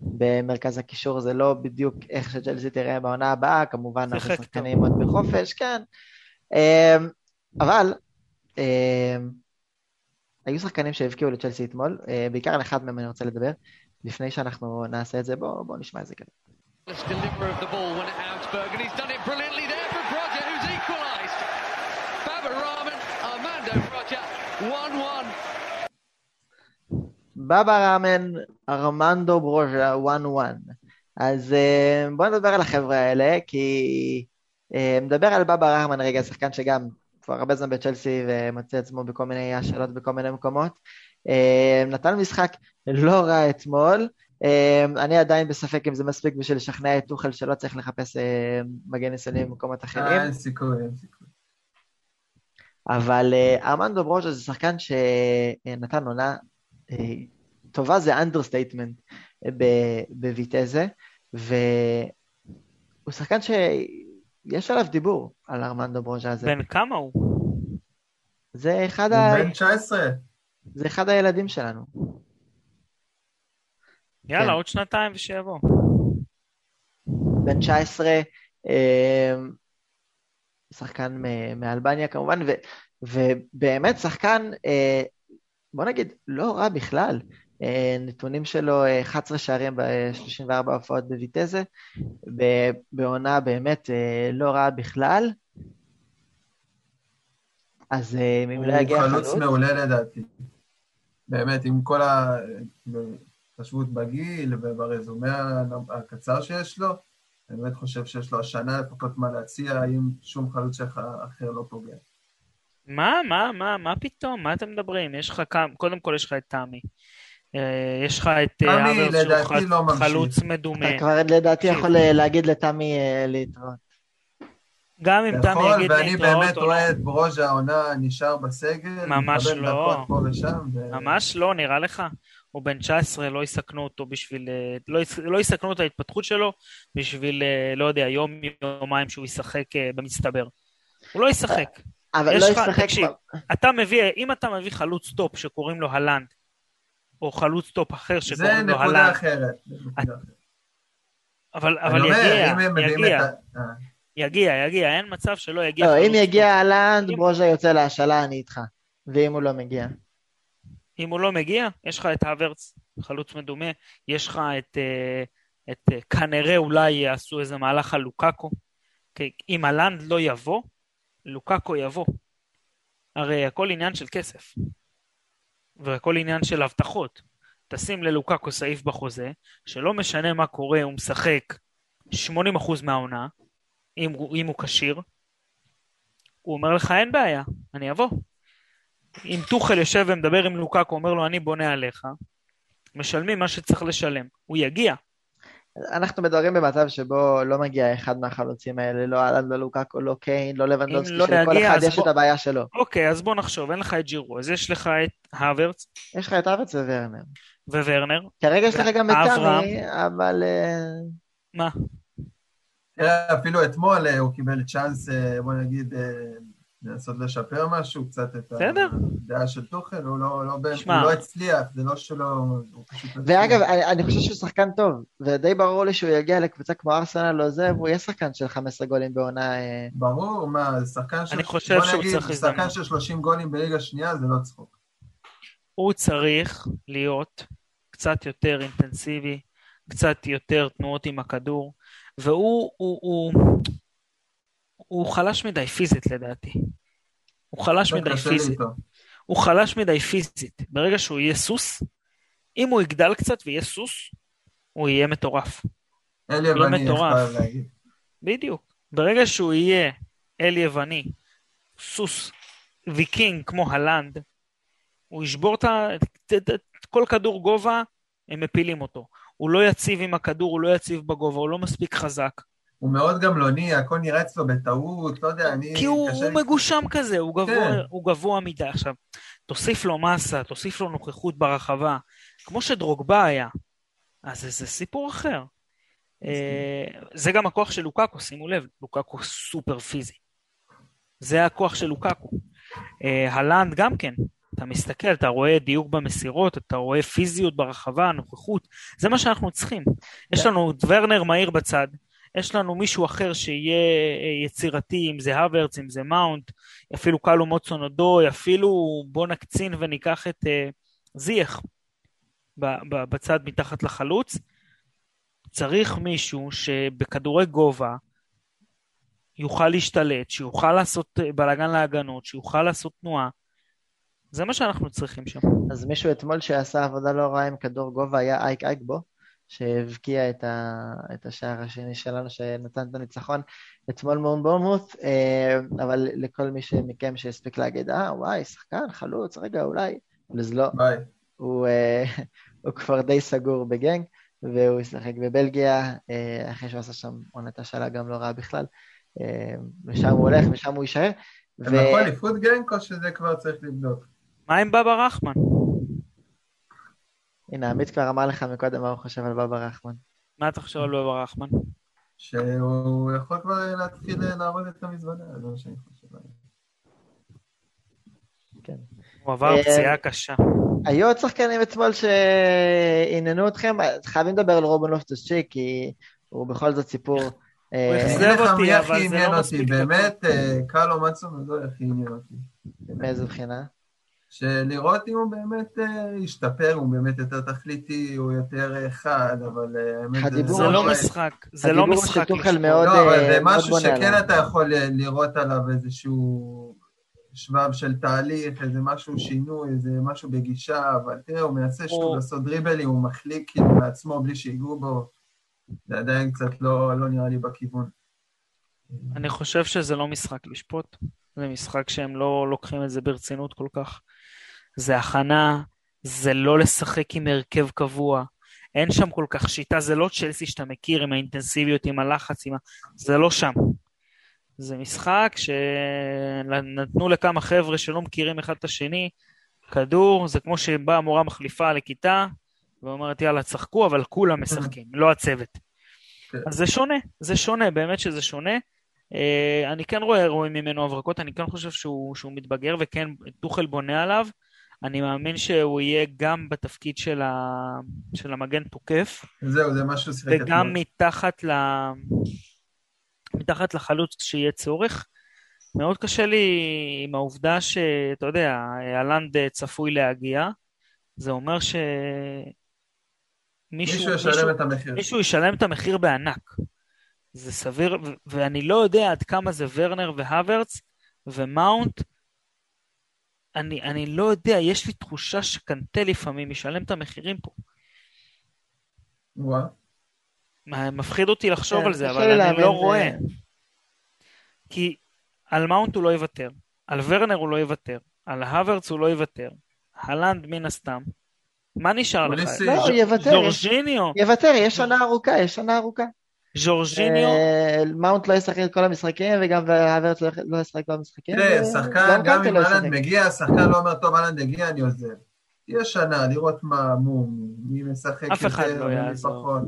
במרכז הקישור, זה לא בדיוק איך שג'לסי תראה בעונה הבאה, כמובן הרבה שחקנים עוד בחופש, כן. אה, אבל, אה, היו שחקנים שהבקיעו לצ'לסי אתמול, אה, בעיקר על אחד מהם אני רוצה לדבר. לפני שאנחנו נעשה את זה, בואו בוא נשמע איזה כזה. בבא ראמן, ארמנדו ברוז'ה, 1-1. אז אה, בואו נדבר על החבר'ה האלה, כי אה, מדבר על בבא רחמן רגע, שחקן שגם כבר הרבה זמן בצ'לסי ומוצא עצמו בכל מיני השאלות בכל מיני מקומות. אה, נתן משחק לא רע אתמול. אה, אני עדיין בספק אם זה מספיק בשביל לשכנע את טוחל שלא צריך לחפש אה, מגן ישראלי במקומות אחרים. אין סיכוי, אין סיכוי. אבל ארמנדו ברוז'ה זה שחקן שנתן עונה טובה, זה understatement בוויטסה, והוא שחקן שיש עליו דיבור, על ארמנדו ברוז'ה הזה. בן כמה הוא? זה אחד ה... הוא בן 19. זה אחד הילדים שלנו. יאללה, כן. עוד שנתיים ושיבוא. בן 19, אה, שחקן מ- מאלבניה כמובן, ו, ובאמת שחקן, אה, בוא נגיד, לא רע בכלל. אה, נתונים שלו, אה, 11 שערים ב-34 הופעות בויטזה, ב- בעונה באמת אה, לא רעה בכלל. אז אה, אם לא יגיע הוא חלוץ, חלוץ מעולה לדעתי. באמת, עם כל ההתחשבות בגיל וברזומה הקצר שיש לו, אני באמת חושב שיש לו השנה לפחות מה להציע, אם שום חלוץ שלך אחר לא פוגע. מה, מה, מה, מה פתאום? מה אתם מדברים? יש לך כמה, קודם כל יש לך את תמי. אה, יש לך את אה, תמי, האוורס שהוא לא ממשיך. חלוץ מדומה. אתה כבר לדעתי. יכול להגיד לתמי אה, להתראות. גם אם תמי יכול, יגיד ואני להתראות באמת או לא. רואה את ברוז'ה העונה נשאר בסגל, ממש לא. דקות פה ושם, ו- ממש לא, נראה לך? הוא בן 19, לא יסכנו אותו בשביל... אה, לא, יס- לא יסכנו את ההתפתחות שלו בשביל, אה, לא יודע, יום, יומיים שהוא ישחק אה, במצטבר. הוא לא ישחק. אבל לא לך- ישחק... תקשיב. כבר- אתה מביא, אם אתה מביא חלוץ top שקוראים לו הלנד, או חלוץ top אחר שקוראים לו הלנד. זה נקודה אחרת. אבל, אבל אומר, יגיע, יגיע, את יגיע, יגיע, אין מצב שלא יגיע לא, אם יגיע הלנד, ברוז'ה יוצא להשאלה, אני איתך. ואם הוא לא מגיע? אם הוא לא מגיע, יש לך את האוורץ, חלוץ מדומה, יש לך את, אה, את אה, כנראה אולי יעשו איזה מהלך על לוקאקו. אם הלנד לא יבוא, לוקאקו יבוא. הרי הכל עניין של כסף. והכל עניין של הבטחות. תשים ללוקאקו סעיף בחוזה, שלא משנה מה קורה, הוא משחק 80% מהעונה, אם, הוא- אם הוא כשיר. הוא אומר לך, אין בעיה, אני אבוא. אם טוחל יושב ומדבר עם לוקאקו, אומר לו, אני בונה עליך, משלמים מה שצריך לשלם. הוא יגיע. אנחנו מדברים במצב שבו לא מגיע אחד מהחלוצים האלה, לא אהלנד, לא לוקאקו, לא קיין, לא לבנדובסקי, לא שלכל יגיע, אחד יש בוא- את הבעיה שלו. אוקיי, אז בוא נחשוב, אין לך את ג'ירו, אז יש לך את האוורץ יש לך את ארץ וורנר. וורנר. כרגע יש לך גם את. תמי, אבל... אה, מה? תראה, אפילו אתמול אה, הוא קיבל צ'אנס, אה, בוא נגיד, אה, לנסות לשפר משהו, קצת את בסדר. הדעה של טוחל, הוא לא, לא. הוא לא הצליח, זה לא שלא... לא ואגב. אני, אני חושב שהוא שחקן טוב, ודי ברור לי שהוא יגיע לקבוצה כמו ארסנל או זה, והוא יהיה שחקן של 15 גולים בעונה. ברור, מה, שחקן של... אני חושב שהוא נגיד, צריך שחקן הזדמנות. של 30 גולים בליגה שנייה זה לא צחוק. הוא צריך להיות קצת יותר אינטנסיבי, קצת יותר תנועות עם הכדור, והוא הוא, הוא, הוא חלש מדי פיזית לדעתי. הוא חלש מדי פיזית. הוא חלש מדי פיזית. ברגע שהוא יהיה סוס, אם הוא יגדל קצת ויהיה סוס, הוא יהיה מטורף. יהיה יווני, איך אוהב להגיד. בדיוק. ברגע שהוא יהיה אל יווני, סוס, ויקינג כמו הלנד, הוא ישבור את ה... את כל כדור גובה, הם מפילים אותו. הוא לא יציב עם הכדור, הוא לא יציב בגובה, הוא לא מספיק חזק. הוא מאוד גמלוני, הכל נראה אצלו בטעות, לא יודע, אני... כי הוא, הוא לי- מגושם כזה, הוא גבוה, כן. הוא גבוה מדי. עכשיו, תוסיף לו מסה, תוסיף לו נוכחות ברחבה, כמו שדרוגבה היה, אז זה, זה סיפור אחר. אה, זה גם הכוח של לוקאקו, שימו לב, לוקאקו סופר פיזי. זה הכוח של לוקאקו. אה, הלנד גם כן, אתה מסתכל, אתה רואה דיוק במסירות, אתה רואה פיזיות ברחבה, נוכחות, זה מה שאנחנו צריכים. יש לנו את ורנר מהיר בצד, יש לנו מישהו אחר שיהיה אה, יצירתי, אם זה הוורץ, אם זה מאונט, אפילו קלו מוצון אודוי, אפילו בוא נקצין וניקח את אה, זייח בצד מתחת לחלוץ. צריך מישהו שבכדורי גובה יוכל להשתלט, שיוכל לעשות אה, בלאגן להגנות, שיוכל לעשות תנועה. זה מה שאנחנו צריכים שם. אז מישהו אתמול שעשה עבודה לא רעה עם כדור גובה היה אייק אייקבו, שהבקיע את, ה, את השער השני שלנו, שנתן את הניצחון אתמול מול בורמוט, אה, אבל לכל מי מכם שהספיק להגיד, אה, וואי, שחקן, חלוץ, רגע, אולי, אז לא, ביי. הוא, אה, הוא כבר די סגור בגנג, והוא ישחק בבלגיה, אה, אחרי שהוא עשה שם עונת השאלה גם לא רעה בכלל, ושם הוא הולך, ושם הוא יישאר. הם לקחו אליפות גנק או שזה כבר צריך לבדוק? מה עם בבא רחמן? הנה, עמית כבר אמר לך מקודם מה הוא חושב על בבא רחמן. מה אתה חושב על בבא רחמן? שהוא יכול כבר להתחיל לעבוד את המזוודה, זה מה שאני חושב. כן. הוא עבר אה, פציעה קשה. היו עוד שחקנים אתמול שעניינו אתכם? חייבים לדבר על רובן לופטוס צ'יק, כי הוא בכל זאת סיפור. הוא אכזב אותי, אבל זה לא מספיק. באמת, קלו מצו מזו הכי עניין אותי. מאיזה בחינה? שלראות אם הוא באמת השתפר, הוא באמת יותר תכליתי, הוא יותר חד, אבל האמת זה... זה לא משחק, זה לא משחק. הדיבור שטוחל מאוד לא, אבל זה משהו שכן אתה יכול לראות עליו איזשהו שבב של תהליך, איזה משהו שינוי, איזה משהו בגישה, אבל תראה, הוא מנסה שוב לעשות דריבלים, הוא מחליק כאילו מעצמו בלי שיגעו בו, זה עדיין קצת לא, לא נראה לי בכיוון. אני חושב שזה לא משחק לשפוט, זה משחק שהם לא לוקחים את זה ברצינות כל כך. זה הכנה, זה לא לשחק עם הרכב קבוע. אין שם כל כך שיטה, זה לא צ'לסי שאתה מכיר עם האינטנסיביות, עם הלחץ, עם ה... זה לא שם. זה משחק שנתנו לכמה חבר'ה שלא מכירים אחד את השני, כדור, זה כמו שבאה מורה מחליפה לכיתה, ואומרת יאללה צחקו, אבל כולם משחקים, לא הצוות. כן. אז זה שונה, זה שונה, באמת שזה שונה. Uh, אני כן רואה, רואה ממנו הברקות, אני כן חושב שהוא, שהוא מתבגר, וכן, טוחל בונה עליו. אני מאמין שהוא יהיה גם בתפקיד של, ה... של המגן תוקף. זהו, זה משהו שיחק וגם אתמול. מתחת, ל... מתחת לחלוץ כשיהיה צורך. מאוד קשה לי עם העובדה שאתה יודע, הלנד צפוי להגיע. זה אומר ש... מישהו, מישהו ישלם מישהו, את המחיר. מישהו ישלם את המחיר בענק. זה סביר, ו- ואני לא יודע עד כמה זה ורנר והוורץ ומאונט. אני, אני לא יודע, יש לי תחושה שקנטה לפעמים ישלם את המחירים פה. וואו. מפחיד אותי לחשוב כן, על זה, אבל אני לא רואה. כי על מאונט הוא לא יוותר, על ורנר הוא לא יוותר, על הוורץ הוא לא יוותר, הלנד מן הסתם. מה נשאר לך? לא, הוא יוותר. ז'ורג'יניו. יוותר, יש שנה ארוכה, יש שנה ארוכה. ז'ורג'יניו. מאונט לא ישחק את כל המשחקים, וגם הוורץ לא ישחק כל המשחקים. תראה, שחקן, גם אם אהלנד מגיע, שחקן לא אומר, טוב, אהלנד הגיע, אני עוזב. יש שנה, לראות מה, מי משחק יותר, מי פחות.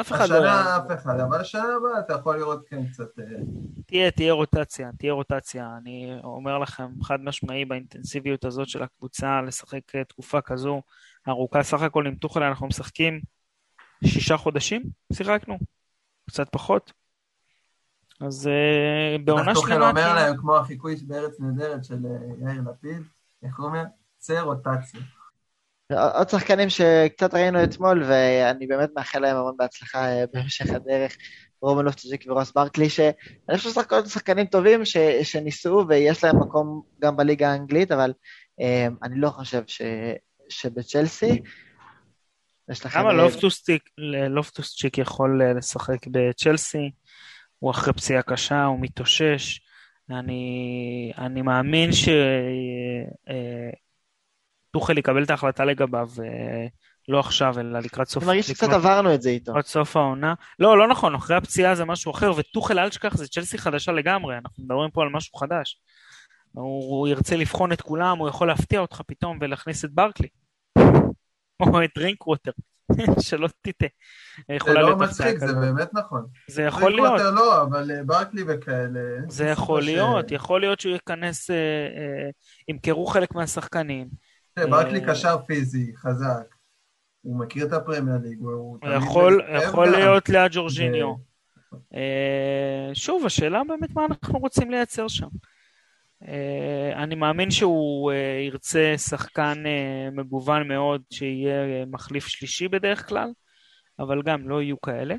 אף אחד לא יעזור. השנה אף אחד, אבל השנה הבאה אתה יכול לראות כן קצת... תהיה, תהיה רוטציה, תהיה רוטציה. אני אומר לכם, חד משמעי באינטנסיביות הזאת של הקבוצה, לשחק תקופה כזו ארוכה. סך הכל עם טוחל אנחנו משחקים שישה חודשים, שיחקנו. קצת פחות. אז בעונה שלמה... טוחל אומר להם, כמו החיקוי בארץ נהדרת של יאיר לפיד, איך הוא אומר? צא רוטציה. עוד שחקנים שקצת ראינו אתמול, ואני באמת מאחל להם המון בהצלחה במשך הדרך, רומן לופטג'יק ורוס ברקלי, שאני חושב ששחקנים שחקנים טובים ש, שניסו ויש להם מקום גם בליגה האנגלית, אבל um, אני לא חושב ש, שבצ'לסי. למה לופטוסצ'יק יכול לשחק בצ'לסי? הוא אחרי פציעה קשה, הוא מתאושש. אני, אני מאמין ש... טוחל יקבל את ההחלטה לגביו, אה, לא עכשיו, אלא לקראת סוף... אני מרגיש שקצת עברנו את זה איתו. לקראת סוף העונה. לא, לא נכון, אחרי הפציעה זה משהו אחר, וטוחל, אל תשכח, זה צ'לסי חדשה לגמרי, אנחנו מדברים פה על משהו חדש. הוא, הוא ירצה לבחון את כולם, הוא יכול להפתיע אותך פתאום ולהכניס את ברקלי. או את דרינק ווטר, שלא תטעה. זה לא מצחיק, זה באמת נכון. זה יכול להיות. דרינק ווטר לא, אבל אה, ברקלי וכאלה... זה יכול להיות, יכול להיות שהוא ייכנס, אה, אה, ימכרו חלק מהשחקנים. ברקלי קשר פיזי, חזק. הוא מכיר את הפרמייר ליג, הוא יכול, יכול להיות ליד ג'ורג'יניו. שוב, השאלה באמת מה אנחנו רוצים לייצר שם. אני מאמין שהוא ירצה שחקן מגוון מאוד, שיהיה מחליף שלישי בדרך כלל, אבל גם לא יהיו כאלה.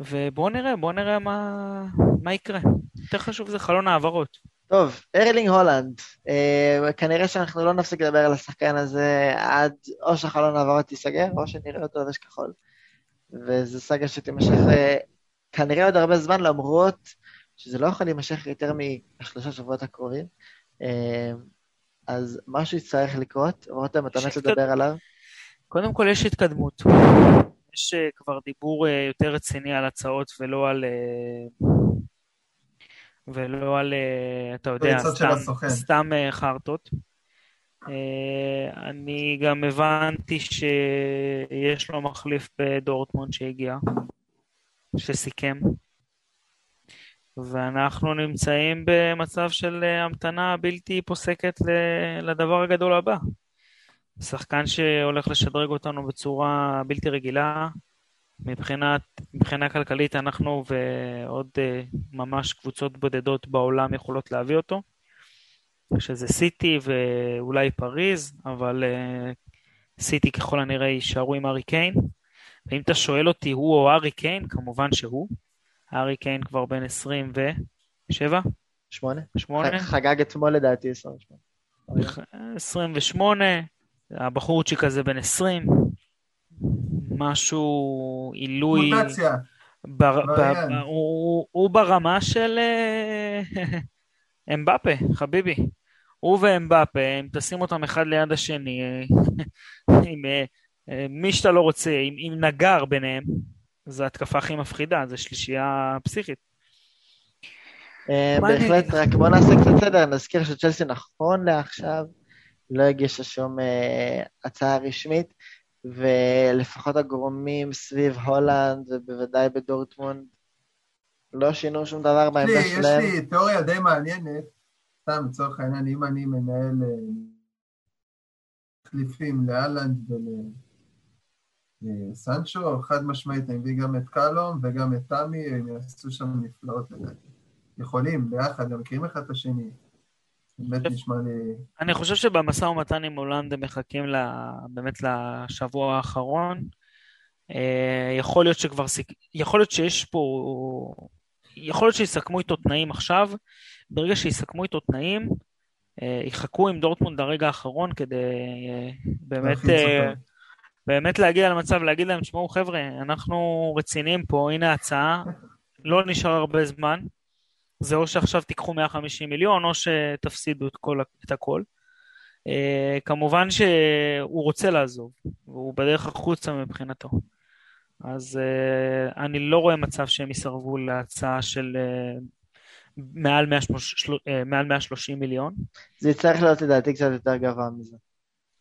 ובואו נראה, בואו נראה מה, מה יקרה. יותר חשוב זה חלון העברות. טוב, ארלינג הולנד, אה, כנראה שאנחנו לא נפסיק לדבר על השחקן הזה עד או שחלון העברות ייסגר, או שנראה אותו לבש כחול. וזו סאגה שתימשך אה, כנראה עוד הרבה זמן, למרות שזה לא יכול להימשך יותר משלושה שבועות הקרובים. אה, אז משהו יצטרך לקרות, רותם, אתה מת לדבר עליו? קודם כל יש התקדמות. יש אה, כבר דיבור אה, יותר רציני על הצעות ולא על... ולא על, אתה יודע, סתם, סתם חרטות. אני גם הבנתי שיש לו מחליף בדורטמונד שהגיע, שסיכם. ואנחנו נמצאים במצב של המתנה בלתי פוסקת לדבר הגדול הבא. שחקן שהולך לשדרג אותנו בצורה בלתי רגילה. מבחינת, מבחינה כלכלית אנחנו ועוד uh, ממש קבוצות בודדות בעולם יכולות להביא אותו, שזה סיטי ואולי פריז, אבל uh, סיטי ככל הנראה יישארו עם ארי קיין. ואם אתה שואל אותי הוא או ארי קיין, כמובן שהוא. ארי קיין כבר בן 27? שמונה? שמונה. חגג אתמול לדעתי 28. 28, הבחורצ'יק הזה בן 20, משהו עילוי... מוטציה. בר, ב, הוא, הוא ברמה של אה, אמבפה, חביבי. הוא ואמבפה, אם תשים אותם אחד ליד השני, אה, עם אה, מי שאתה לא רוצה, עם, עם נגר ביניהם, זו התקפה הכי מפחידה, זו שלישייה פסיכית. בהחלט, רק בוא נעשה קצת סדר, נזכיר שצ'לסי נכון לעכשיו לא הגישה שום הצעה רשמית. ולפחות הגורמים סביב הולנד ובוודאי בדורטמונד לא שינו שום דבר בעמדה שלהם. יש לי תיאוריה די מעניינת, סתם לצורך העניין, אם אני מנהל מחליפים אה, לאלנד ולסנצ'ו, חד משמעית, אני מביא גם את קלום וגם את תמי, הם יעשו שם נפלאות לדעתי. יכולים, ביחד, גם מכירים אחד את השני. באמת נשמע לי... אני חושב שבמשא ומתן עם הולנד הם מחכים באמת לשבוע האחרון. אה, יכול להיות שכבר, יכול להיות שיש פה, יכול להיות שיסכמו איתו תנאים עכשיו, ברגע שיסכמו איתו תנאים, אה, יחכו עם דורטמונד לרגע האחרון כדי אה, באמת, באמת להגיע למצב, להגיד להם, תשמעו חבר'ה, אנחנו רציניים פה, הנה ההצעה, לא נשאר הרבה זמן, זה או שעכשיו תיקחו 150 מיליון או שתפסידו את, כל, את הכל. Uh, כמובן שהוא רוצה לעזוב, והוא בדרך החוצה מבחינתו. אז uh, אני לא רואה מצב שהם יסרבו להצעה של uh, מעל, 130, uh, מעל 130 מיליון. זה יצטרך להיות לדעתי קצת יותר גבוה מזה.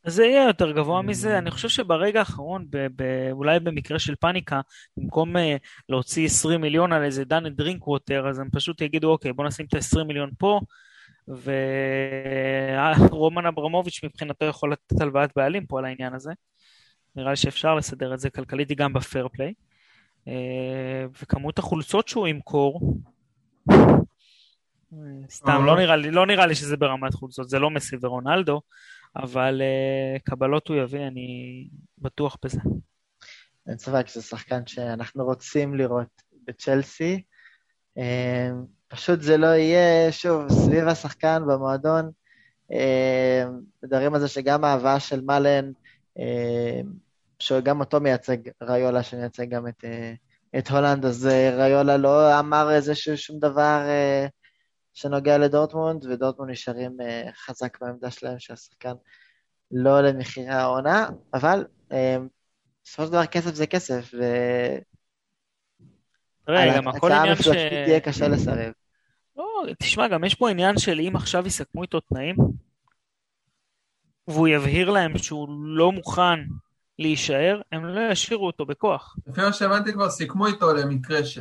זה יהיה יותר גבוה מזה, אני חושב שברגע האחרון, ב- ב- אולי במקרה של פאניקה, במקום uh, להוציא 20 מיליון על איזה דן דרינק ווטר, אז הם פשוט יגידו, אוקיי, בוא נשים את ה-20 מיליון פה, ורומן אברמוביץ' מבחינתו יכול לתת הלוואת בעלים פה על העניין הזה. נראה לי שאפשר לסדר את זה כלכלית גם בפייר פליי. Uh, וכמות החולצות שהוא ימכור, סתם, לא נראה, לי, לא נראה לי שזה ברמת חולצות, זה לא מסי ורונלדו, אבל uh, קבלות הוא יביא, אני בטוח בזה. אין ספק שזה שחקן שאנחנו רוצים לראות בצ'לסי. Uh, פשוט זה לא יהיה, שוב, סביב השחקן במועדון, uh, מדברים על זה שגם ההבאה של מאלן, שגם אותו מייצג ריולה, שמייצג גם את, את הולנד, אז ריולה לא אמר איזשהו שום דבר שנוגע לדורטמונד, ודורטמונד נשארים uh, חזק בעמדה שלהם שהשחקן לא למחירי העונה, אבל uh, בסופו של דבר כסף זה כסף, ו... תראה, גם הכל עניין ש... תהיה קשה לסרב. לא, תשמע, גם יש פה עניין של אם עכשיו יסכמו איתו תנאים, והוא יבהיר להם שהוא לא מוכן להישאר, הם לא ישאירו אותו בכוח. לפי מה שהבנתי כבר סיכמו איתו למקרה ש...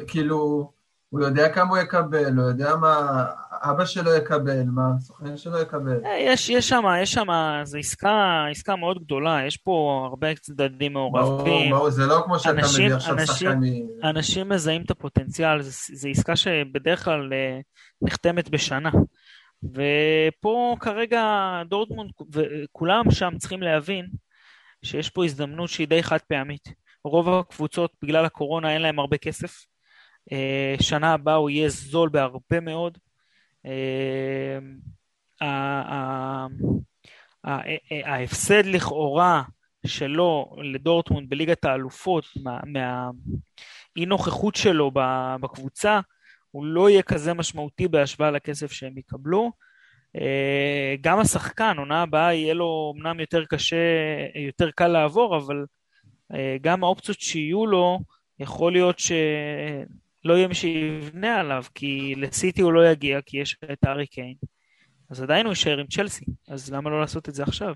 הוא יודע כמה הוא יקבל, הוא יודע מה אבא שלו יקבל, מה הסוכן שלו יקבל. אה, יש, יש שם, יש שם, זו עסקה, עסקה מאוד גדולה, יש פה הרבה צדדים מעורבים. ברור, ברור, זה לא כמו שאתה מביא עכשיו שחקן מ... אנשים מזהים את הפוטנציאל, זו עסקה שבדרך כלל אה, נחתמת בשנה. ופה כרגע דורטמונד וכולם שם צריכים להבין שיש פה הזדמנות שהיא די חד פעמית. רוב הקבוצות בגלל הקורונה אין להם הרבה כסף. אה, שנה הבאה הוא יהיה זול בהרבה מאוד. אה, ההפסד לכאורה שלו לדורטמונד בליגת האלופות, מהאי נוכחות שלו בקבוצה, הוא לא יהיה כזה משמעותי בהשוואה לכסף שהם יקבלו. אה, גם השחקן, עונה הבאה יהיה לו אמנם יותר קשה, יותר קל לעבור, אבל גם האופציות שיהיו לו, יכול להיות ש... לא יהיה מי שיבנה עליו, כי לסיטי הוא לא יגיע, כי יש את הארי קיין. אז עדיין הוא יישאר עם צ'לסי, אז למה לא לעשות את זה עכשיו?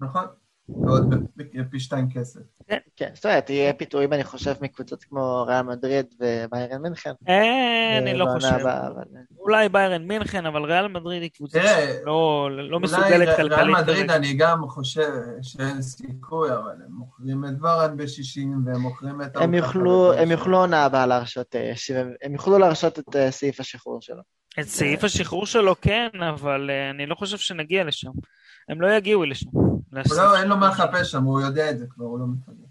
נכון. ועוד פי שתיים כסף. כן, כן, זאת אומרת, יהיה פיטורים, אני חושב, מקבוצות כמו ריאל מדריד וביירן מינכן. אה, אני לא חושב. אולי ביירן מינכן, אבל ריאל מדריד היא קבוצה שלא לא אולי מסוגלת ריאל כלכלית מדריד, כרגע. אני גם חושב שאין סיכוי, אבל הם מוכרים את ורן ב-60, והם מוכרים את... הם יוכלו, הבית הם יוכלו עונה הבאה להרשות, אה, 70 הם יוכלו להרשות את אה, סעיף השחרור שלו. את סעיף השחרור שלו כן, אבל אני לא חושב שנגיע לשם. הם לא יגיעו לשם. לא, אין לו מה לחפש שם, הוא יודע את זה כבר, הוא לא מפגר.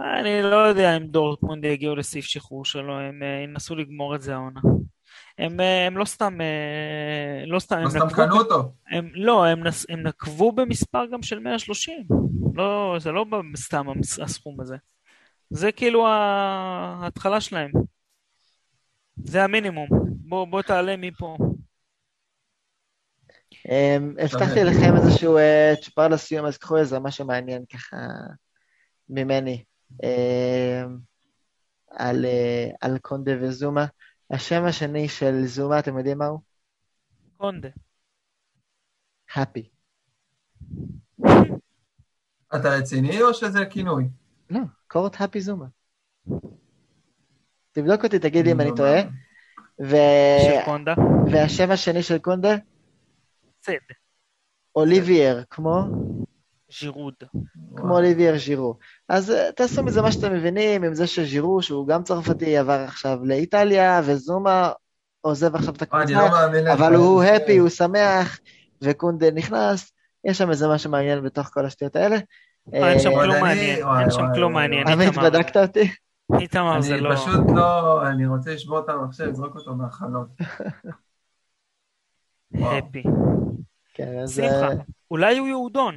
אני לא יודע אם דורטמונד יגיעו לסעיף שחרור שלו, הם אה, ינסו לגמור את זה העונה. הם, אה, הם לא סתם, אה, לא סתם, לא סתם קנו אותו. הם, לא, הם, נס, הם נקבו במספר גם של 130. לא, זה לא סתם הסכום הזה. זה כאילו ההתחלה שלהם. זה המינימום. בוא, בוא תעלה מפה. אמ, הבטחתי. לכם איזשהו אה, צ'ופר לסיום, אז קחו איזה משהו מעניין ככה ממני. אמ, על, אה, על קונדה וזומה. השם השני של זומה, אתם יודעים מהו? קונדה. Happy. אתה רציני או שזה כינוי? לא, קורט Happy זומה. תבדוק אותי, תגיד לי אם אני לא טועה. ו... של קונדה. והשם השני של קונדה? צד. אוליבייר, כמו? ז'ירוד. כמו אוליבייר ז'ירו. אז אה, תעשו מזה מה שאתם מבינים, עם זה שז'ירו, שהוא גם צרפתי, עבר עכשיו לאיטליה, וזומה עוזב עכשיו את אני הקבוצה, לא. אבל הוא הפי, הוא שמח, וקונדה נכנס, יש שם איזה משהו מעניין בתוך כל השטויות האלה. אה, אין שם אה, כלום אני- מעניין. אין שם כלום מעניין. עמית. בדקת אותי? איתמר זה אני לא... פשוט לא, אני רוצה לשבור את המחשב, לזרוק אותו מהחלון. הפי. כן, אז... שמחה. אה, אולי הוא יהודון.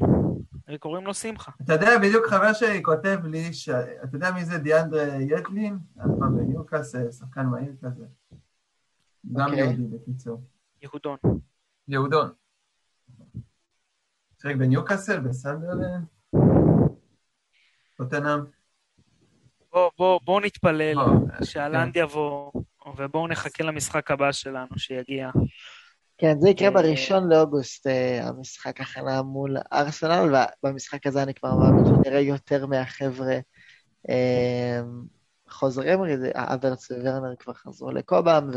קוראים לו שמחה. אתה יודע, בדיוק חבר שלי כותב לי, ש- אתה יודע מי זה דיאנדרה יטלין? היה פעם בניוקאסל, שחקן מהיר כזה. גם אוקיי. יהודי בקיצור. יהודון. יהודון. שיחק בניוקאסל, בסנדרלנד. טוטנאם. בוא, בוא, בוא נתפלל שהלנד יבוא, ובואו נחכה למשחק הבא שלנו שיגיע. כן, זה יקרה אה, בראשון לאוגוסט, אה, המשחק הכנה מול ארסנל, ובמשחק הזה אני כבר מאמין שנראה יותר מהחבר'ה אה, חוזרים, אברץ וורנר כבר חזרו לקובם,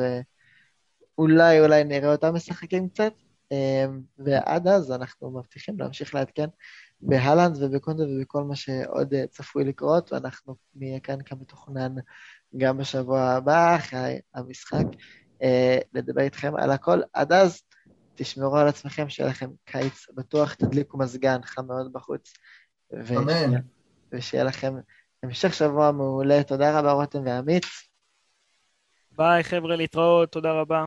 ואולי אולי נראה אותם משחקים קצת, ועד אז אנחנו מבטיחים להמשיך לעדכן בהלנד ובקונדה ובכל מה שעוד צפוי לקרות, ואנחנו נהיה כאן כמתוכנן גם בשבוע הבא, אחרי המשחק. אה, לדבר איתכם על הכל. עד אז, תשמרו על עצמכם, שיהיה לכם קיץ בטוח, תדליקו מזגן חם מאוד בחוץ. ו- אמן. ושיהיה לכם המשך שבוע מעולה. תודה רבה, רותם ועמית. ביי חבר'ה, להתראות, תודה רבה.